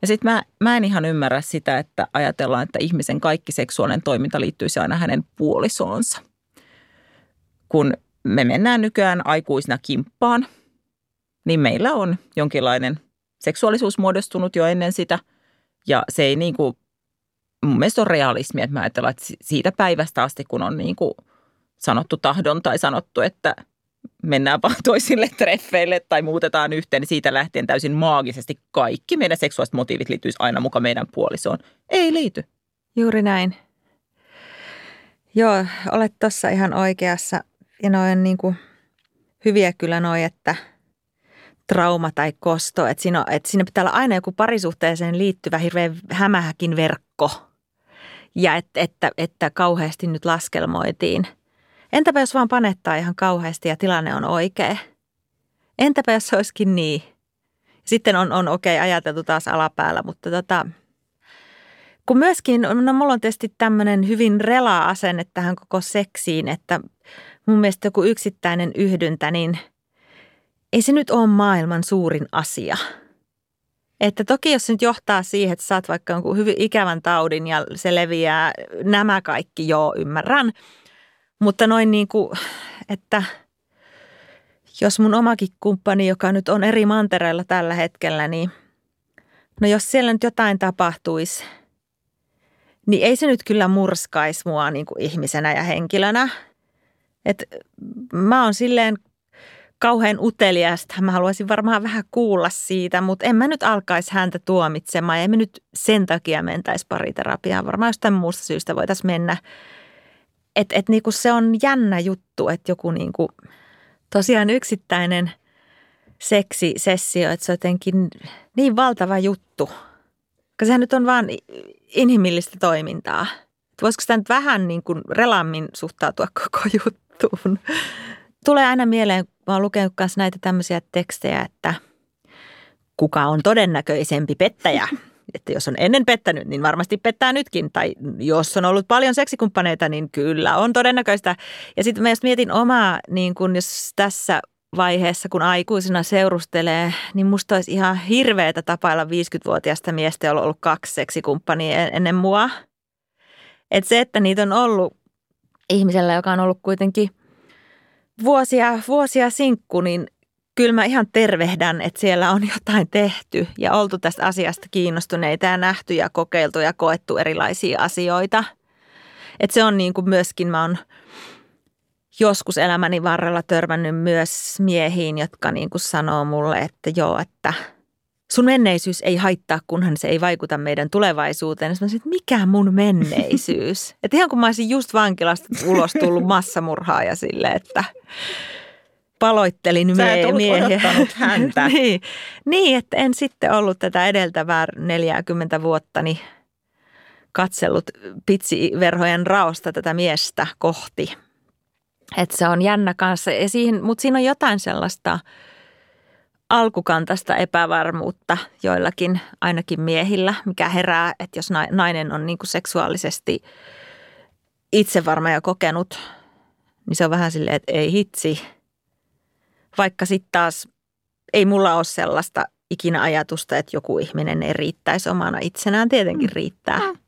Ja sitten mä, mä en ihan ymmärrä sitä, että ajatellaan, että ihmisen kaikki seksuaalinen toiminta liittyisi aina hänen puolisoonsa. Kun me mennään nykyään aikuisina kimppaan – niin meillä on jonkinlainen seksuaalisuus muodostunut jo ennen sitä. Ja se ei niin kuin, mun mielestä on realismi, että mä ajattelen, että siitä päivästä asti, kun on niin kuin sanottu tahdon tai sanottu, että mennään vaan toisille treffeille tai muutetaan yhteen, niin siitä lähtien täysin maagisesti kaikki meidän seksuaaliset motiivit liittyisi aina mukaan meidän puolisoon. Ei liity. Juuri näin. Joo, olet tuossa ihan oikeassa. Ja noin niin kuin hyviä kyllä noin, että trauma tai kosto. Että siinä, että siinä pitää olla aina joku parisuhteeseen liittyvä hirveän hämähäkin verkko. Ja että, että, että kauheasti nyt laskelmoitiin. Entäpä jos vaan panettaa ihan kauheasti ja tilanne on oikea? Entäpä jos se olisikin niin? Sitten on, on okei okay, ajateltu taas alapäällä, mutta tota, kun myöskin, no mulla on tietysti tämmöinen hyvin rela-asenne tähän koko seksiin, että mun mielestä joku yksittäinen yhdyntä, niin ei se nyt ole maailman suurin asia. Että toki jos se nyt johtaa siihen, että saat vaikka jonkun hyvin ikävän taudin ja se leviää, nämä kaikki joo ymmärrän. Mutta noin niin kuin, että jos mun omakin kumppani, joka nyt on eri mantereilla tällä hetkellä, niin no jos siellä nyt jotain tapahtuisi – niin ei se nyt kyllä murskaisi mua niin kuin ihmisenä ja henkilönä. Et mä oon silleen kauhean uteliasta. Mä haluaisin varmaan vähän kuulla siitä, mutta en mä nyt alkaisi häntä tuomitsemaan. Ei me nyt sen takia mentäisi pariterapiaan. Varmaan jostain muusta syystä voitaisiin mennä. Että et niinku se on jännä juttu, että joku niinku, tosiaan yksittäinen seksisessio, että se on jotenkin niin valtava juttu. Koska sehän nyt on vaan inhimillistä toimintaa. Voisiko sitä nyt vähän niin kuin relammin suhtautua koko juttuun? Tulee aina mieleen, mä oon lukenut myös näitä tämmöisiä tekstejä, että kuka on todennäköisempi pettäjä. Että jos on ennen pettänyt, niin varmasti pettää nytkin. Tai jos on ollut paljon seksikumppaneita, niin kyllä on todennäköistä. Ja sitten mä mietin omaa, niin kun jos tässä vaiheessa, kun aikuisena seurustelee, niin musta olisi ihan hirveetä tapailla 50-vuotiaasta miestä, jolla on ollut kaksi seksikumppania ennen mua. Et se, että niitä on ollut ihmisellä, joka on ollut kuitenkin vuosia, vuosia sinkku, niin kyllä mä ihan tervehdän, että siellä on jotain tehty ja oltu tästä asiasta kiinnostuneita ja nähty ja kokeiltu ja koettu erilaisia asioita. Et se on niin kuin myöskin, mä oon joskus elämäni varrella törmännyt myös miehiin, jotka niin kuin sanoo mulle, että joo, että sun menneisyys ei haittaa, kunhan se ei vaikuta meidän tulevaisuuteen. Sitten mä sanoin, että mikä mun menneisyys? että ihan kun mä olisin just vankilasta ulos tullut massamurhaa ja sille, että paloittelin Sä et miehiä. häntä. niin, niin, että en sitten ollut tätä edeltävää 40 vuotta niin katsellut pitsiverhojen raosta tätä miestä kohti – että se on jännä kanssa, ja siihen, mutta siinä on jotain sellaista alkukantaista epävarmuutta joillakin, ainakin miehillä, mikä herää, että jos nainen on niin kuin seksuaalisesti itsevarma ja kokenut, niin se on vähän silleen, että ei hitsi. Vaikka sitten taas ei mulla ole sellaista ikinä ajatusta, että joku ihminen ei riittäisi omana itsenään. Tietenkin mm. riittää. Mm.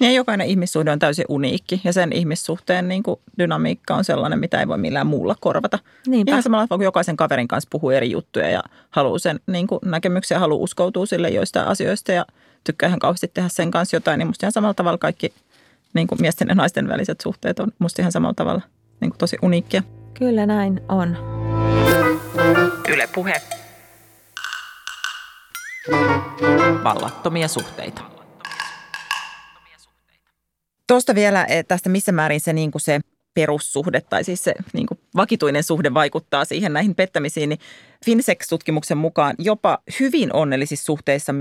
Ja jokainen ihmissuhde on täysin uniikki ja sen ihmissuhteen niin kuin dynamiikka on sellainen, mitä ei voi millään muulla korvata. Niinpä. Ihan samalla tavalla, kun jokaisen kaverin kanssa puhuu eri juttuja ja haluaa sen niin kuin näkemyksiä, haluaa uskoutua sille joistain asioista ja tykkää ihan kauheasti tehdä sen kanssa jotain, niin musta ihan samalla tavalla kaikki niin kuin miesten ja naisten väliset suhteet on musta ihan samalla tavalla niin kuin tosi uniikkia. Kyllä näin on. Yle puhe. Vallattomia suhteita. Tuosta vielä eh, tästä missä määrin se, niin kuin se perussuhde tai siis se niin kuin vakituinen suhde vaikuttaa siihen näihin pettämisiin, niin Finsex-tutkimuksen mukaan jopa hyvin onnellisissa suhteissa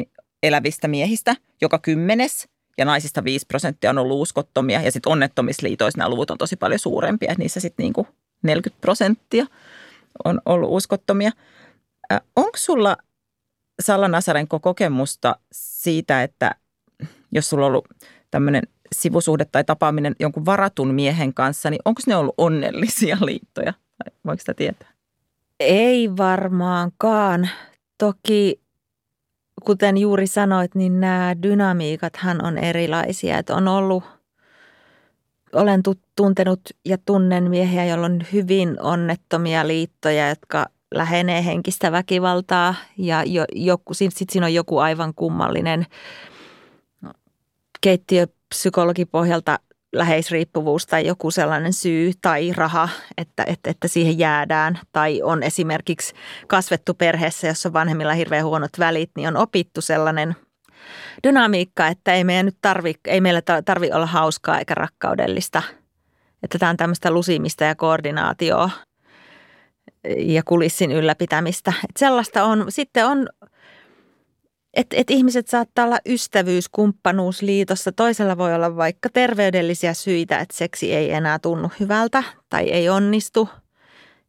elävistä miehistä joka kymmenes ja naisista 5 prosenttia on ollut uskottomia ja sitten onnettomissa liitoissa nämä luvut on tosi paljon suurempia, että niissä sitten niin kuin 40 prosenttia on ollut uskottomia. Äh, onko sulla Salla Nasarenko kokemusta siitä, että jos sulla on ollut tämmöinen sivusuhde tai tapaaminen jonkun varatun miehen kanssa, niin onko ne ollut onnellisia liittoja? Voiko sitä tietää? Ei varmaankaan. Toki, kuten juuri sanoit, niin nämä dynamiikathan on erilaisia. Että on ollut, olen tuntenut ja tunnen miehiä, joilla on hyvin onnettomia liittoja, jotka lähenee henkistä väkivaltaa ja jo, joku, siinä on joku aivan kummallinen keittiö psykologipohjalta läheisriippuvuus tai joku sellainen syy tai raha, että, että, että siihen jäädään. Tai on esimerkiksi kasvettu perheessä, jossa on vanhemmilla hirveän huonot välit, niin on opittu sellainen dynamiikka, että ei, meidän nyt tarvi, ei meillä tarvi olla hauskaa eikä rakkaudellista. Että tämä on tämmöistä lusimista ja koordinaatioa ja kulissin ylläpitämistä. Että sellaista on. Sitten on, että et ihmiset saattaa olla ystävyys, kumppanuusliitossa. Toisella voi olla vaikka terveydellisiä syitä, että seksi ei enää tunnu hyvältä tai ei onnistu.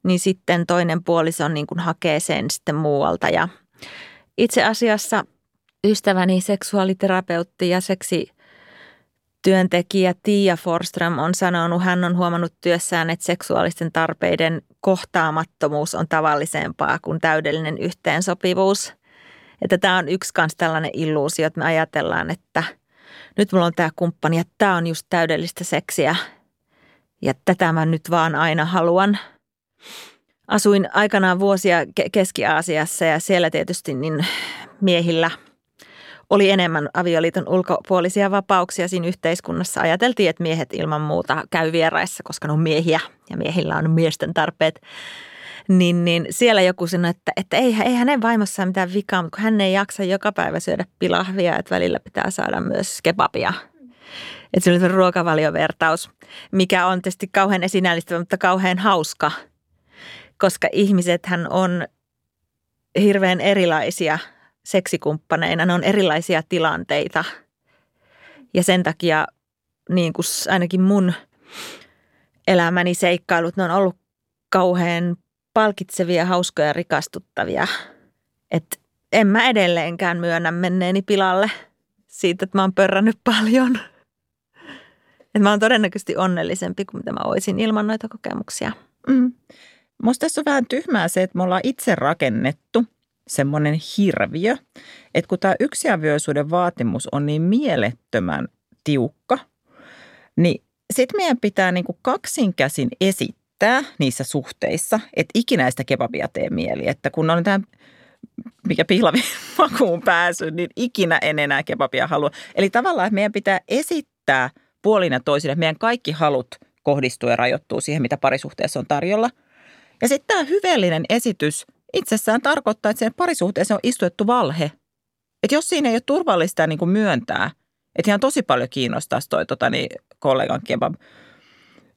Niin sitten toinen puoliso niin kuin hakee sen sitten muualta. Ja itse asiassa ystäväni seksuaaliterapeutti ja seksi työntekijä Tiia Forström on sanonut, hän on huomannut työssään, että seksuaalisten tarpeiden kohtaamattomuus on tavallisempaa kuin täydellinen yhteensopivuus. Että tämä on yksi kans tällainen illuusio, että me ajatellaan, että nyt mulla on tämä kumppani ja tämä on just täydellistä seksiä ja tätä mä nyt vaan aina haluan. Asuin aikanaan vuosia Keski-Aasiassa ja siellä tietysti niin miehillä – oli enemmän avioliiton ulkopuolisia vapauksia siinä yhteiskunnassa. Ajateltiin, että miehet ilman muuta käy vieraissa, koska ne on miehiä ja miehillä on miesten tarpeet. Niin, niin siellä joku sanoi, että, että ei, ei hänen vaimossaan mitään vikaa, mutta kun hän ei jaksa joka päivä syödä pilahvia, että välillä pitää saada myös kebabia. Että se oli ruokavaliovertaus, mikä on tietysti kauhean esinäällistävä, mutta kauhean hauska, koska ihmisethän on hirveän erilaisia – seksikumppaneina. Ne on erilaisia tilanteita. Ja sen takia niin kuin ainakin mun elämäni seikkailut, ne on ollut kauhean palkitsevia, hauskoja ja rikastuttavia. Että en mä edelleenkään myönnä menneeni pilalle siitä, että mä oon pörrännyt paljon. Että mä oon todennäköisesti onnellisempi kuin mitä mä olisin ilman noita kokemuksia. Mm. Musta tässä on vähän tyhmää se, että me ollaan itse rakennettu – semmoinen hirviö, että kun tämä yksiavioisuuden vaatimus on niin mielettömän tiukka, niin sitten meidän pitää niin kuin kaksin käsin esittää niissä suhteissa, että ikinä sitä kebabia tee mieli. Että kun on tämä mikä pihlavi makuun pääsy, niin ikinä en enää kebabia halua. Eli tavallaan, meidän pitää esittää puolin ja toisin, että meidän kaikki halut kohdistuu ja rajoittuu siihen, mitä parisuhteessa on tarjolla. Ja sitten tämä hyveellinen esitys – itsessään tarkoittaa, että sen parisuhteeseen on istuettu valhe. Että jos siinä ei ole turvallista niin kuin myöntää, että ihan tosi paljon kiinnostaa toi tota, niin, kollegan kebab,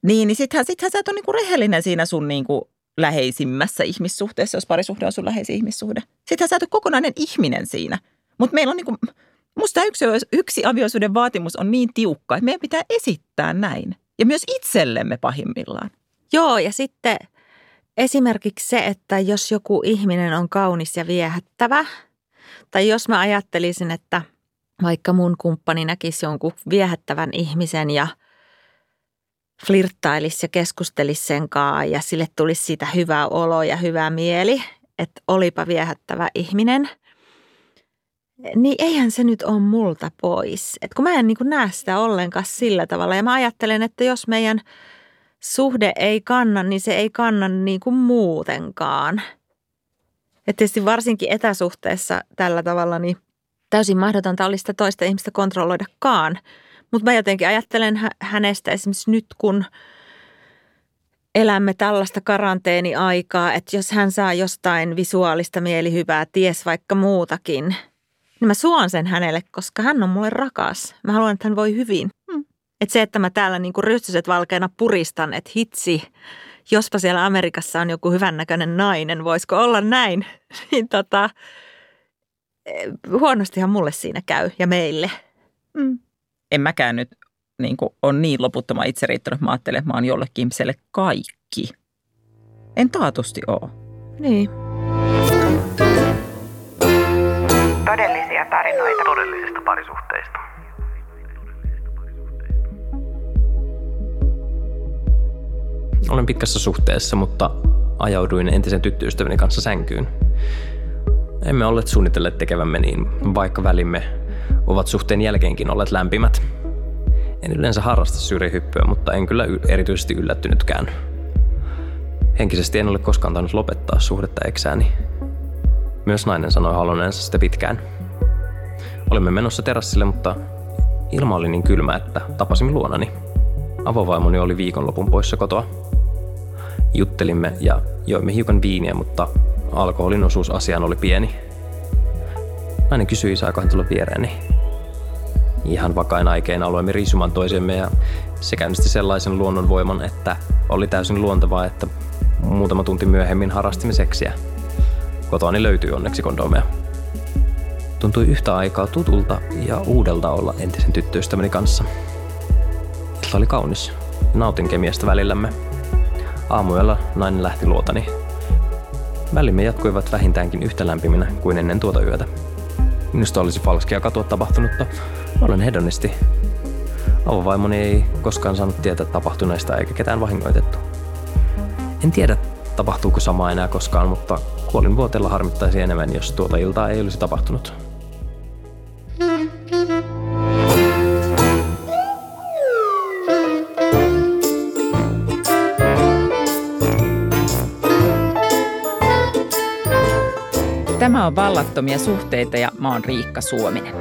niin, niin sittenhän, sittenhän sä et ole niin kuin rehellinen siinä sun niin kuin läheisimmässä ihmissuhteessa, jos parisuhde on sun läheisin ihmissuhde. Sittenhän sä et ole kokonainen ihminen siinä. Mutta meillä on niin kuin, musta yksi, yksi avioisuuden vaatimus on niin tiukka, että meidän pitää esittää näin. Ja myös itsellemme pahimmillaan. Joo, ja sitten – Esimerkiksi se, että jos joku ihminen on kaunis ja viehättävä, tai jos mä ajattelisin, että vaikka mun kumppani näkisi jonkun viehättävän ihmisen ja flirttailisi ja keskustelisi sen kanssa ja sille tulisi siitä hyvä olo ja hyvä mieli, että olipa viehättävä ihminen, niin eihän se nyt ole multa pois. Et kun mä en niin näe sitä ollenkaan sillä tavalla ja mä ajattelen, että jos meidän – suhde ei kanna, niin se ei kanna niin kuin muutenkaan. Ja tietysti varsinkin etäsuhteessa tällä tavalla niin täysin mahdotonta olisi sitä toista ihmistä kontrolloidakaan. Mutta mä jotenkin ajattelen hänestä esimerkiksi nyt, kun elämme tällaista karanteeniaikaa, että jos hän saa jostain visuaalista mielihyvää, ties vaikka muutakin, niin mä suon sen hänelle, koska hän on mulle rakas. Mä haluan, että hän voi hyvin. Hmm. Että se, että mä täällä niin kuin rystyset valkeana puristan, että hitsi, jospa siellä Amerikassa on joku hyvännäköinen nainen, voisiko olla näin, niin tota, huonostihan mulle siinä käy ja meille. Mm. En mäkään nyt niin kuin, on niin loputtoman riittänyt, mä ajattelen, että mä oon jollekin ihmiselle kaikki. En taatusti ole. Niin. Todellisia tarinoita. Todellisista parisuhteista. Olen pitkässä suhteessa, mutta ajauduin entisen tyttöystäväni kanssa sänkyyn. Emme olleet suunnitelleet tekevämme niin, vaikka välimme ovat suhteen jälkeenkin olleet lämpimät. En yleensä harrasta syrjähyppyä, mutta en kyllä erityisesti yllättynytkään. Henkisesti en ole koskaan tainnut lopettaa suhdetta eksääni. Myös nainen sanoi halunneensa sitä pitkään. Olimme menossa terassille, mutta ilma oli niin kylmä, että tapasimme luonani. Avovaimoni oli viikonlopun poissa kotoa. Juttelimme ja joimme hiukan viiniä, mutta alkoholin osuus asiaan oli pieni. Nainen kysyi, saako hän tulla viereeni. Ihan vakain aikein aloimme riisumaan toisemme ja se käynnisti sellaisen luonnonvoiman, että oli täysin luontevaa, että muutama tunti myöhemmin harrastimme seksiä. Kotoani löytyi onneksi kondomeja. Tuntui yhtä aikaa tutulta ja uudelta olla entisen tyttöystäväni kanssa. Ilta oli kaunis. Nautin kemiasta välillämme. Aamuyöllä nainen lähti luotani. Välimme jatkuivat vähintäänkin yhtä lämpiminä kuin ennen tuota yötä. Minusta olisi falskia katua tapahtunutta. Olen hedonisti. Avovaimoni ei koskaan saanut tietää tapahtuneesta eikä ketään vahingoitettu. En tiedä, tapahtuuko sama enää koskaan, mutta kuolin vuotella harmittaisi enemmän, jos tuota iltaa ei olisi tapahtunut. Tämä on Vallattomia suhteita ja mä oon Riikka Suominen.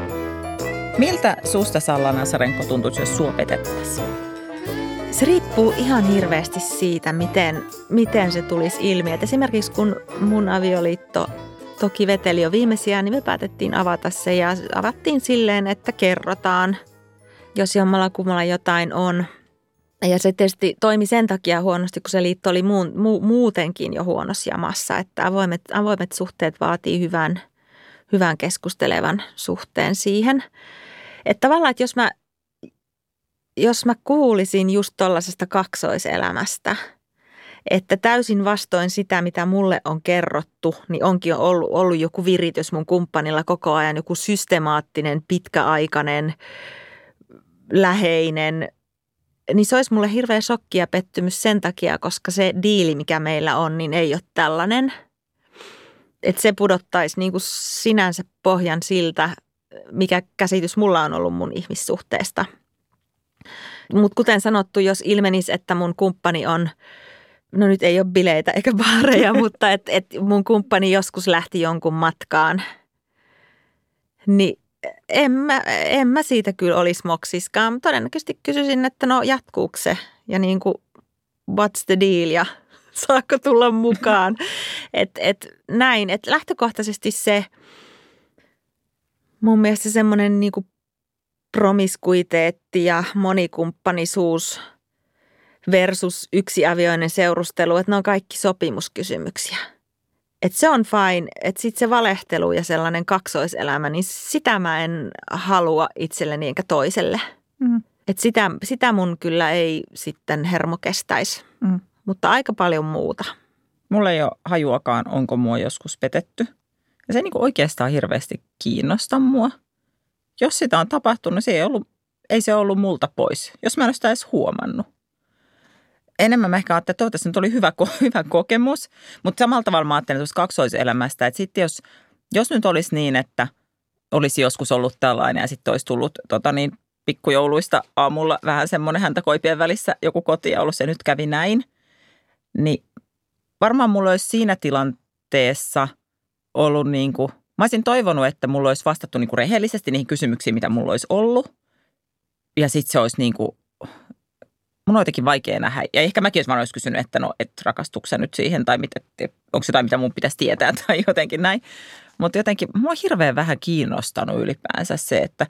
Miltä susta Salla Nasarenko tuntuisi, jos sua petettäisiin? Se riippuu ihan hirveästi siitä, miten, miten se tulisi ilmi. Et esimerkiksi kun mun avioliitto toki veteli jo viimeisiä, niin me päätettiin avata se ja avattiin silleen, että kerrotaan, jos jommalla kummalla jotain on. Ja se tietysti toimi sen takia huonosti, kun se liitto oli mu, muutenkin jo huonossa jamassa, että avoimet, avoimet suhteet vaatii hyvän, hyvän keskustelevan suhteen siihen. Että tavallaan, että jos mä, jos mä kuulisin just tuollaisesta kaksoiselämästä, että täysin vastoin sitä, mitä mulle on kerrottu, niin onkin ollut, ollut joku viritys mun kumppanilla koko ajan, joku systemaattinen, pitkäaikainen, läheinen, niin se olisi mulle hirveä shokki ja pettymys sen takia, koska se diili, mikä meillä on, niin ei ole tällainen. Että se pudottaisi niin kuin sinänsä pohjan siltä, mikä käsitys mulla on ollut mun ihmissuhteesta. Mutta kuten sanottu, jos ilmenisi, että mun kumppani on, no nyt ei ole bileitä eikä baareja, mutta että et mun kumppani joskus lähti jonkun matkaan, niin en mä, en mä siitä kyllä olisi moksiskaan. Todennäköisesti kysyisin, että no jatkuuko se ja niin kuin what's the deal ja saako tulla mukaan. Et, et näin, että lähtökohtaisesti se mun mielestä semmoinen niin kuin promiskuiteetti ja monikumppanisuus versus yksiavioinen seurustelu, että ne on kaikki sopimuskysymyksiä – et se on fine, että sitten se valehtelu ja sellainen kaksoiselämä, niin sitä mä en halua itselleni eikä toiselle. Mm. Et sitä, sitä mun kyllä ei sitten hermo kestäisi, mm. mutta aika paljon muuta. Mulla ei ole hajuakaan, onko mua joskus petetty. Ja se ei niinku oikeastaan hirveästi kiinnosta mua. Jos sitä on tapahtunut, se ei, ollut, ei se ollut multa pois, jos mä en ole sitä edes huomannut enemmän mä ehkä ajattelin, että toivottavasti nyt oli hyvä, hyvä kokemus, mutta samalla tavalla mä ajattelin tuosta kaksoiselämästä, että sitten jos, jos nyt olisi niin, että olisi joskus ollut tällainen ja sitten olisi tullut tota niin, pikkujouluista aamulla vähän semmoinen häntä koipien välissä joku koti ja ollut se nyt kävi näin, niin varmaan mulla olisi siinä tilanteessa ollut niin kuin, mä olisin toivonut, että mulla olisi vastattu niin kuin rehellisesti niihin kysymyksiin, mitä mulla olisi ollut. Ja sitten se olisi niin kuin mun on jotenkin vaikea nähdä. Ja ehkä mäkin jos mä olisin kysynyt, että no, et rakastuksessa nyt siihen tai mitä, onko jotain, mitä mun pitäisi tietää tai jotenkin näin. Mutta jotenkin mua on hirveän vähän kiinnostanut ylipäänsä se, että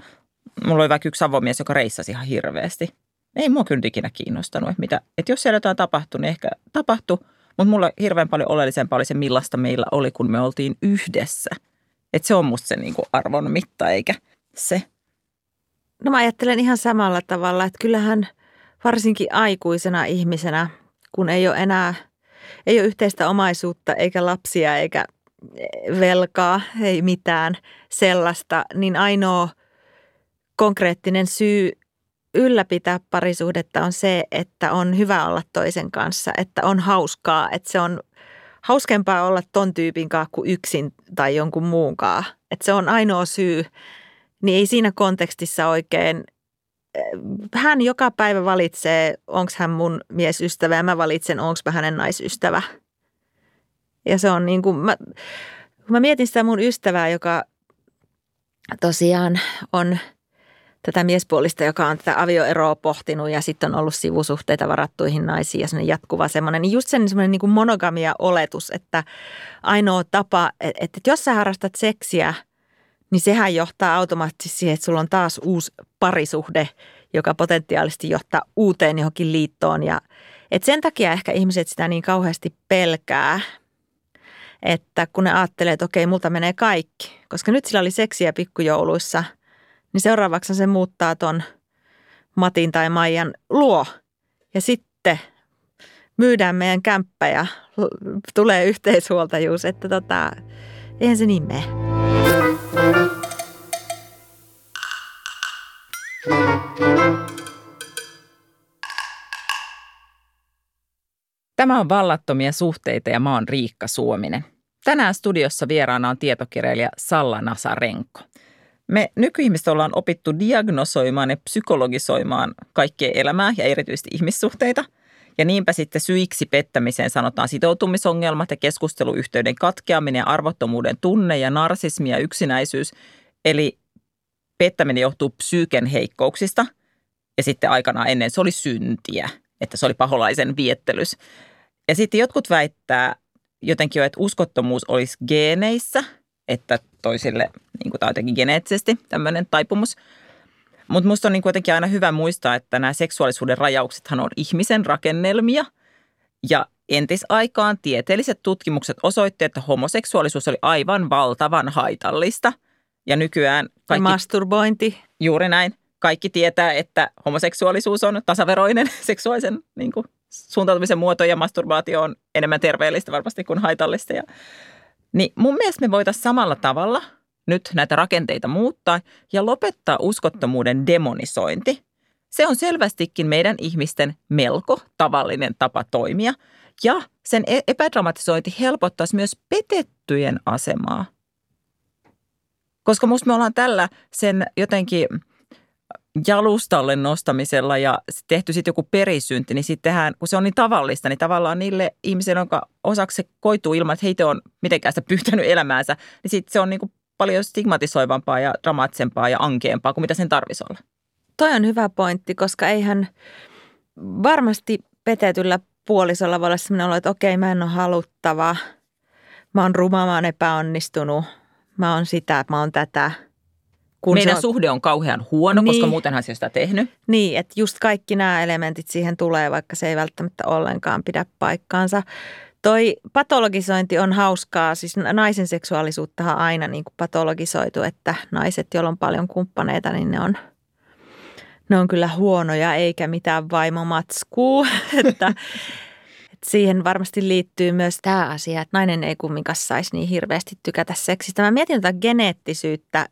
mulla oli vaikka yksi avomies, joka reissasi ihan hirveästi. Ei mua kyllä ikinä kiinnostanut, että, mitä, että jos siellä jotain tapahtui, niin ehkä tapahtui. Mutta mulla hirveän paljon oleellisempaa oli se, millaista meillä oli, kun me oltiin yhdessä. Että se on musta se niin kuin arvon mitta, eikä se. No mä ajattelen ihan samalla tavalla, että kyllähän – varsinkin aikuisena ihmisenä, kun ei ole enää, ei ole yhteistä omaisuutta eikä lapsia eikä velkaa, ei mitään sellaista, niin ainoa konkreettinen syy ylläpitää parisuhdetta on se, että on hyvä olla toisen kanssa, että on hauskaa, että se on hauskempaa olla ton tyypin kanssa kuin yksin tai jonkun muun kanssa. Että se on ainoa syy, niin ei siinä kontekstissa oikein hän joka päivä valitsee, onko hän mun miesystävä ja mä valitsen, onko mä hänen naisystävä. Ja se on niin kuin, mä, mä mietin sitä mun ystävää, joka tosiaan on tätä miespuolista, joka on tätä avioeroa pohtinut ja sitten on ollut sivusuhteita varattuihin naisiin ja semmoinen jatkuva semmoinen, niin just sen semmoinen niin kuin monogamia oletus, että ainoa tapa, että, että jos sä harrastat seksiä – niin sehän johtaa automaattisesti siihen, että sulla on taas uusi parisuhde, joka potentiaalisesti johtaa uuteen johonkin liittoon. Ja, et sen takia ehkä ihmiset sitä niin kauheasti pelkää, että kun ne ajattelee, että okei, multa menee kaikki. Koska nyt sillä oli seksiä pikkujouluissa, niin seuraavaksi se muuttaa ton Matin tai Maijan luo. Ja sitten myydään meidän kämppä ja tulee yhteishuoltajuus, että tota, eihän se niin mene. Tämä on Vallattomia suhteita ja mä oon Riikka Suominen. Tänään studiossa vieraana on tietokirjailija Salla Nasarenko. Me nykyihmiset ollaan opittu diagnosoimaan ja psykologisoimaan kaikkea elämää ja erityisesti ihmissuhteita. Ja niinpä sitten syiksi pettämiseen sanotaan sitoutumisongelmat ja keskusteluyhteyden katkeaminen arvottomuuden tunne ja narsismi ja yksinäisyys. Eli pettäminen johtuu psyyken heikkouksista ja sitten aikanaan ennen se oli syntiä, että se oli paholaisen viettelys. Ja sitten jotkut väittää jotenkin jo, että uskottomuus olisi geeneissä, että toisille, niin kuin on jotenkin geneettisesti tämmöinen taipumus. Mutta musta on niin kuitenkin aina hyvä muistaa, että nämä seksuaalisuuden rajauksethan on ihmisen rakennelmia. Ja entisaikaan tieteelliset tutkimukset osoitti, että homoseksuaalisuus oli aivan valtavan haitallista. Ja nykyään kaikki... Ja masturbointi. Juuri näin. Kaikki tietää, että homoseksuaalisuus on tasaveroinen seksuaalisen niin kuin, suuntautumisen muoto ja masturbaatio on enemmän terveellistä varmasti kuin haitallista. Ja, niin mun mielestä me voitaisiin samalla tavalla nyt näitä rakenteita muuttaa ja lopettaa uskottomuuden demonisointi. Se on selvästikin meidän ihmisten melko tavallinen tapa toimia ja sen e- epädramatisointi helpottaisi myös petettyjen asemaa. Koska musta me ollaan tällä sen jotenkin – jalustalle nostamisella ja tehty sitten joku perisynti, niin sittenhän, kun se on niin tavallista, niin tavallaan niille ihmisille, jonka osaksi se koituu ilman, että heitä on mitenkään sitä pyytänyt elämäänsä, niin sitten se on niin kuin paljon stigmatisoivampaa ja dramaattisempaa ja ankeampaa kuin mitä sen tarvisi olla. Toi on hyvä pointti, koska eihän varmasti petetyllä puolisolla voi olla sellainen olo, että okei, mä en ole haluttava, mä oon ruma, mä oon epäonnistunut, mä oon sitä, mä oon tätä – kun Meidän on... suhde on kauhean huono, niin. koska muutenhan se sitä tehnyt. Niin, että just kaikki nämä elementit siihen tulee, vaikka se ei välttämättä ollenkaan pidä paikkaansa. Toi patologisointi on hauskaa, siis naisen seksuaalisuuttahan on aina niin kuin patologisoitu, että naiset, joilla on paljon kumppaneita, niin ne on, ne on kyllä huonoja eikä mitään vaimomatskuu. että, että siihen varmasti liittyy myös tämä asia, että nainen ei kumminkaan saisi niin hirveästi tykätä seksistä. Mä mietin tätä geneettisyyttä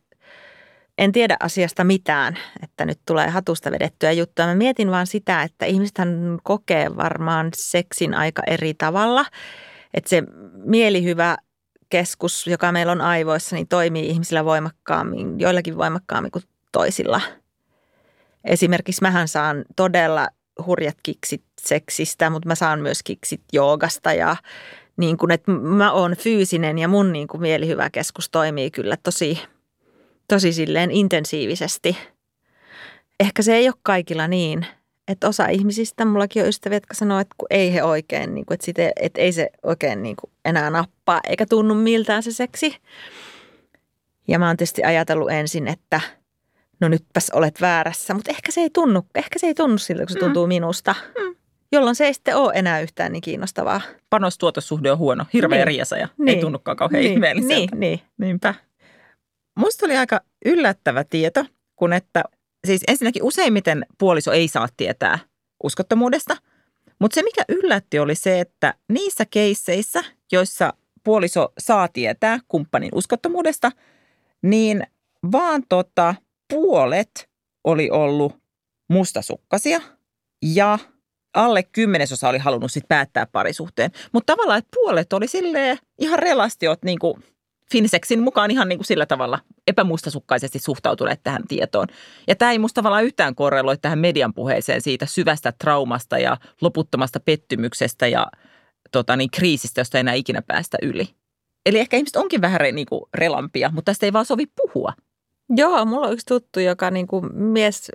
en tiedä asiasta mitään, että nyt tulee hatusta vedettyä juttuja. Mä mietin vaan sitä, että ihmisethän kokee varmaan seksin aika eri tavalla. Että se mielihyvä keskus, joka meillä on aivoissa, niin toimii ihmisillä voimakkaammin, joillakin voimakkaammin kuin toisilla. Esimerkiksi mähän saan todella hurjat kiksit seksistä, mutta mä saan myös kiksit joogasta ja niin kuin, että mä oon fyysinen ja mun niin kuin mielihyvä keskus toimii kyllä tosi tosi silleen intensiivisesti. Ehkä se ei ole kaikilla niin, että osa ihmisistä, mullakin on ystäviä, jotka sanoo, että kun ei he oikein, niin kuin, että, sitä, että ei se oikein niin kuin enää nappaa eikä tunnu miltään se seksi. Ja mä oon tietysti ajatellut ensin, että no nytpäs olet väärässä, mutta ehkä se ei tunnu, ehkä se ei tunnu siltä, kun se tuntuu mm. minusta. Mm. Jolloin se ei sitten ole enää yhtään niin kiinnostavaa. Panostuotossuhde on huono, hirveä niin. riesa ja niin. ei tunnukaan kauhean niin. ihmeelliseltä. Niin, niin. Niinpä. Musta oli aika yllättävä tieto, kun että siis ensinnäkin useimmiten puoliso ei saa tietää uskottomuudesta, mutta se mikä yllätti oli se, että niissä keisseissä, joissa puoliso saa tietää kumppanin uskottomuudesta, niin vaan tota, puolet oli ollut mustasukkasia ja alle kymmenesosa oli halunnut sitten päättää parisuhteen. Mutta tavallaan, että puolet oli silleen ihan relasti, että niinku, Finsexin mukaan ihan niin kuin sillä tavalla epämustasukkaisesti suhtautuneet tähän tietoon. Ja tämä ei musta tavallaan yhtään korreloi tähän median puheeseen siitä syvästä traumasta ja loputtomasta pettymyksestä ja tota niin, kriisistä, josta ei enää ikinä päästä yli. Eli ehkä ihmiset onkin vähän niin kuin relampia, mutta tästä ei vaan sovi puhua. Joo, mulla on yksi tuttu, joka niin kuin mies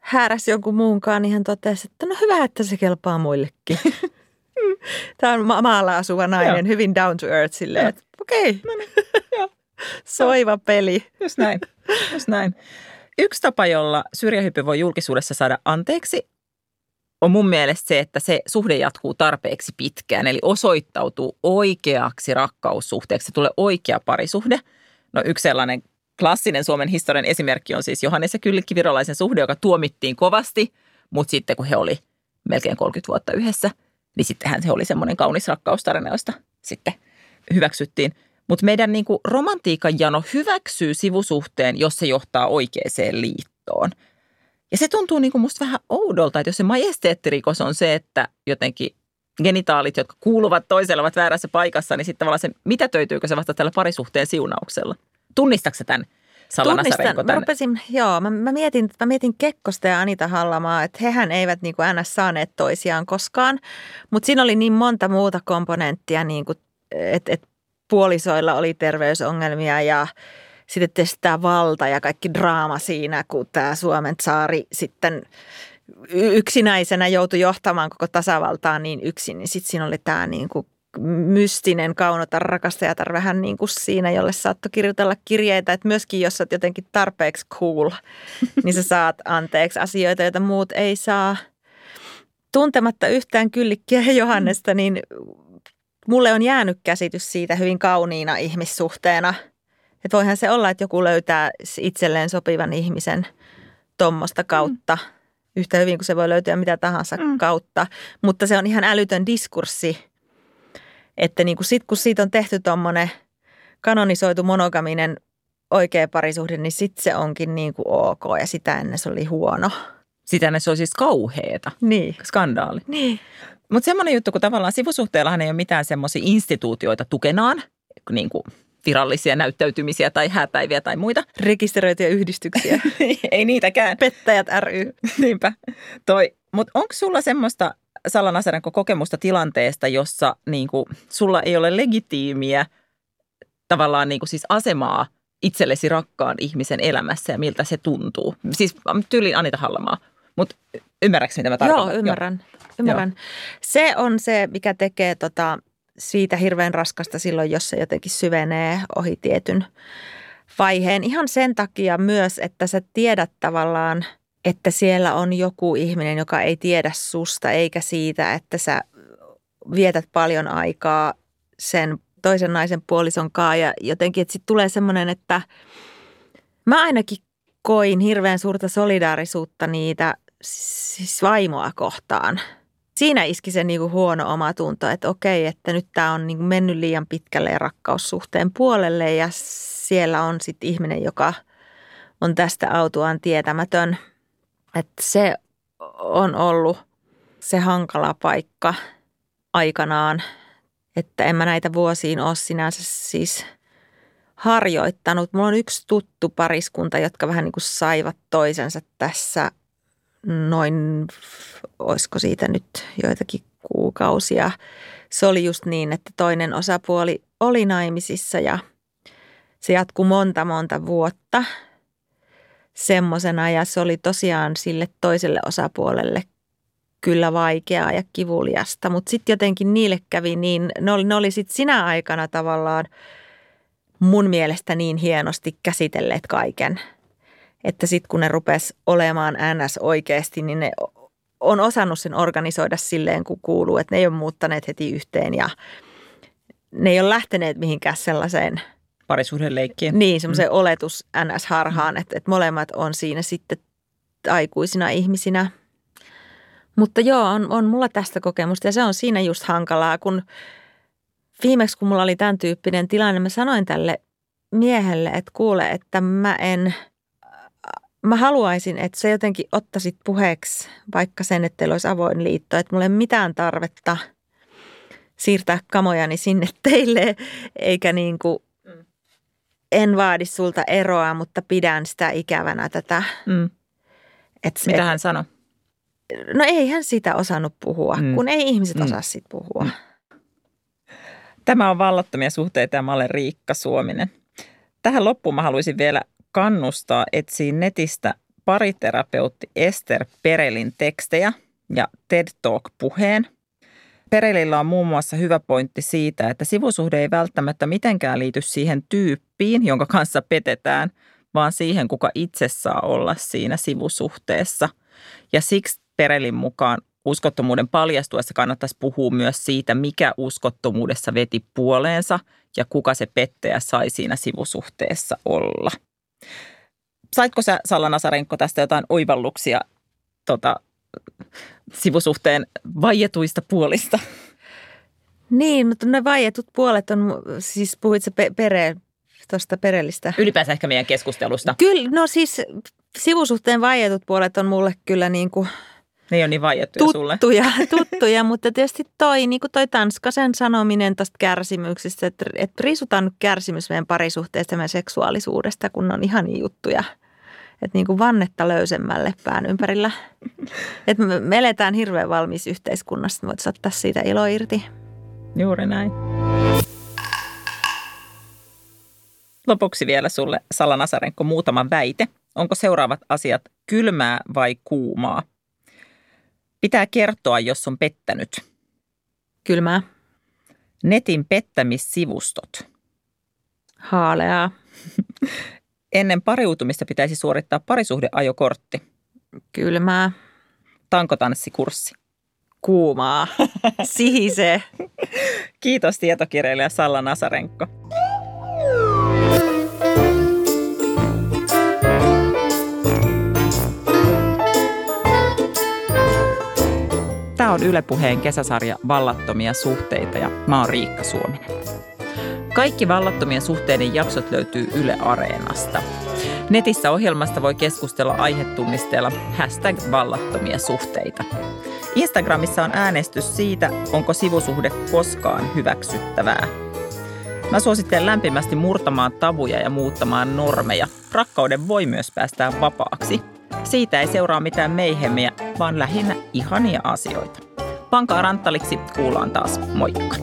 hääräsi jonkun muunkaan, niin hän totesi, että no hyvä, että se kelpaa muillekin. Tämä on ma- maalla asuva nainen, Joo. hyvin down to earth silleen, että okei. Okay. No niin. Soiva peli. Just näin. Just näin. Yksi tapa, jolla syrjähyppy voi julkisuudessa saada anteeksi, on mun mielestä se, että se suhde jatkuu tarpeeksi pitkään, eli osoittautuu oikeaksi rakkaussuhteeksi, se tulee oikea parisuhde. No yksi sellainen klassinen Suomen historian esimerkki on siis Johannes ja Kyllikki Virolaisen suhde, joka tuomittiin kovasti, mutta sitten kun he oli melkein 30 vuotta yhdessä, niin sittenhän se oli semmoinen kaunis rakkaustarina, josta sitten hyväksyttiin. Mutta meidän niin kuin romantiikan jano hyväksyy sivusuhteen, jos se johtaa oikeaan liittoon. Ja se tuntuu niin kuin musta vähän oudolta, että jos se majesteettirikos on se, että jotenkin genitaalit, jotka kuuluvat toiselle, ovat väärässä paikassa, niin sitten tavallaan se, mitä töytyykö se vasta tällä parisuhteen siunauksella? Tunnistatko tämän Tunnistan, mä rupesin, joo, mä, mä, mietin, mä mietin Kekkosta ja Anita Hallamaa, että hehän eivät niin kuin ns. saaneet toisiaan koskaan, mutta siinä oli niin monta muuta komponenttia, niin että et puolisoilla oli terveysongelmia ja sitten testaa valta ja kaikki draama siinä, kun tämä Suomen saari sitten yksinäisenä joutui johtamaan koko tasavaltaa niin yksin, niin sitten siinä oli tämä niin kuin mystinen kaunotar rakastajatar vähän niin kuin siinä, jolle saattoi kirjoitella kirjeitä, että myöskin jos olet jotenkin tarpeeksi cool, niin sä saat anteeksi asioita, joita muut ei saa. Tuntematta yhtään kyllikkiä ja Johannesta, niin mulle on jäänyt käsitys siitä hyvin kauniina ihmissuhteena. Että voihan se olla, että joku löytää itselleen sopivan ihmisen tuommoista kautta. Mm. Yhtä hyvin kuin se voi löytyä mitä tahansa mm. kautta. Mutta se on ihan älytön diskurssi – että niin kuin sit, kun siitä on tehty tuommoinen kanonisoitu monogaminen oikea parisuhde, niin sitten se onkin niin kuin ok ja sitä ennen se oli huono. Sitä ennen se oli siis kauheeta. Niin. Skandaali. Niin. Mutta semmoinen juttu, kun tavallaan sivusuhteellahan ei ole mitään semmoisia instituutioita tukenaan, niin kuin virallisia näyttäytymisiä tai hääpäiviä tai muita. Rekisteröityjä yhdistyksiä. ei niitäkään. Pettäjät ry. Niinpä. Toi. Mutta onko sulla semmoista Sallan Asaranko kokemusta tilanteesta, jossa niin kuin, sulla ei ole legitiimiä tavallaan niin kuin siis asemaa itsellesi rakkaan ihmisen elämässä ja miltä se tuntuu? Siis tyyliin Anita Hallamaa, mutta ymmärrätkö mitä mä tarkoitan? Joo, ymmärrän. Joo. ymmärrän. Joo. Se on se, mikä tekee tota, siitä hirveän raskasta silloin, jos se jotenkin syvenee ohi tietyn vaiheen. Ihan sen takia myös, että sä tiedät tavallaan – että siellä on joku ihminen, joka ei tiedä susta eikä siitä, että sä vietät paljon aikaa sen toisen naisen puolison kanssa ja jotenkin, että sitten tulee semmoinen, että mä ainakin koin hirveän suurta solidaarisuutta niitä siis vaimoa kohtaan. Siinä iski se niinku huono omatunto, että okei, että nyt tämä on niinku mennyt liian pitkälle rakkaussuhteen puolelle ja siellä on sitten ihminen, joka on tästä autuaan tietämätön – että se on ollut se hankala paikka aikanaan, että en mä näitä vuosiin ole sinänsä siis harjoittanut. Mulla on yksi tuttu pariskunta, jotka vähän niin kuin saivat toisensa tässä noin, olisiko siitä nyt joitakin kuukausia. Se oli just niin, että toinen osapuoli oli naimisissa ja se jatkui monta monta vuotta – semmoisena ja se oli tosiaan sille toiselle osapuolelle kyllä vaikeaa ja kivuliasta, mutta sitten jotenkin niille kävi niin, ne oli, ne oli sitten sinä aikana tavallaan mun mielestä niin hienosti käsitelleet kaiken, että sitten kun ne rupes olemaan NS oikeasti, niin ne on osannut sen organisoida silleen, kun kuuluu, että ne ei ole muuttaneet heti yhteen ja ne ei ole lähteneet mihinkään sellaiseen – parisuhdeleikkiin. Niin, semmoisen mm. oletus NS-harhaan, että, että molemmat on siinä sitten aikuisina ihmisinä. Mutta joo, on, on mulla tästä kokemusta ja se on siinä just hankalaa, kun viimeksi kun mulla oli tämän tyyppinen tilanne, mä sanoin tälle miehelle, että kuule, että mä en, mä haluaisin, että sä jotenkin ottaisit puheeksi vaikka sen, että teillä olisi avoin liitto, että mulla ei ole mitään tarvetta siirtää kamojani sinne teille, eikä niin kuin en vaadi sulta eroa, mutta pidän sitä ikävänä tätä. Mm. Et se, Mitä hän sanoi? No ei hän sitä osannut puhua, mm. kun ei ihmiset mm. osaa siitä puhua. Mm. Tämä on vallattomia suhteita ja mä olen Riikka Suominen. Tähän loppuun mä haluaisin vielä kannustaa etsiä netistä pariterapeutti Ester Perelin tekstejä ja TED Talk-puheen. Perelillä on muun muassa hyvä pointti siitä, että sivusuhde ei välttämättä mitenkään liity siihen tyyppiin, jonka kanssa petetään, vaan siihen, kuka itse saa olla siinä sivusuhteessa. Ja siksi Perelin mukaan uskottomuuden paljastuessa kannattaisi puhua myös siitä, mikä uskottomuudessa veti puoleensa ja kuka se pettäjä sai siinä sivusuhteessa olla. Saitko sä, Salla Nasarenko, tästä jotain oivalluksia tota, sivusuhteen vaietuista puolista? Niin, mutta ne vaietut puolet on, siis puhuit pe- pere, tuosta perellistä. Ylipäänsä ehkä meidän keskustelusta. Kyllä, no siis sivusuhteen vaietut puolet on mulle kyllä niin kuin ne ei ole niin vaiettuja sulle. Tuttuja, tuttuja mutta tietysti toi, niin kuin toi Tanskasen sanominen tästä kärsimyksestä, että, että riisutaan nyt kärsimys meidän parisuhteesta ja meidän seksuaalisuudesta, kun on ihan juttuja. Että niin kuin vannetta löysemmälle pään ympärillä. Että me, eletään hirveän valmis yhteiskunnassa, voit ottaa siitä ilo irti. Juuri näin. Lopuksi vielä sulle, Salla Nasarenko, muutama väite. Onko seuraavat asiat kylmää vai kuumaa? Pitää kertoa, jos on pettänyt. Kylmää. Netin pettämissivustot. Haaleaa. Ennen pariutumista pitäisi suorittaa parisuhdeajokortti. Kylmää. Tankotanssikurssi. Kuumaa. Sihisee. Kiitos tietokirjailija Salla Nasarenko. Tämä on Yle Puheen kesäsarja Vallattomia suhteita ja mä oon Riikka Suominen. Kaikki vallattomien suhteiden jaksot löytyy Yle Areenasta. Netissä ohjelmasta voi keskustella aihetunnisteella hashtag vallattomia suhteita. Instagramissa on äänestys siitä, onko sivusuhde koskaan hyväksyttävää. Mä suosittelen lämpimästi murtamaan tabuja ja muuttamaan normeja. Rakkauden voi myös päästää vapaaksi – siitä ei seuraa mitään meihemmiä, vaan lähinnä ihania asioita. Pankaa ranttaliksi, kuullaan taas. Moikka!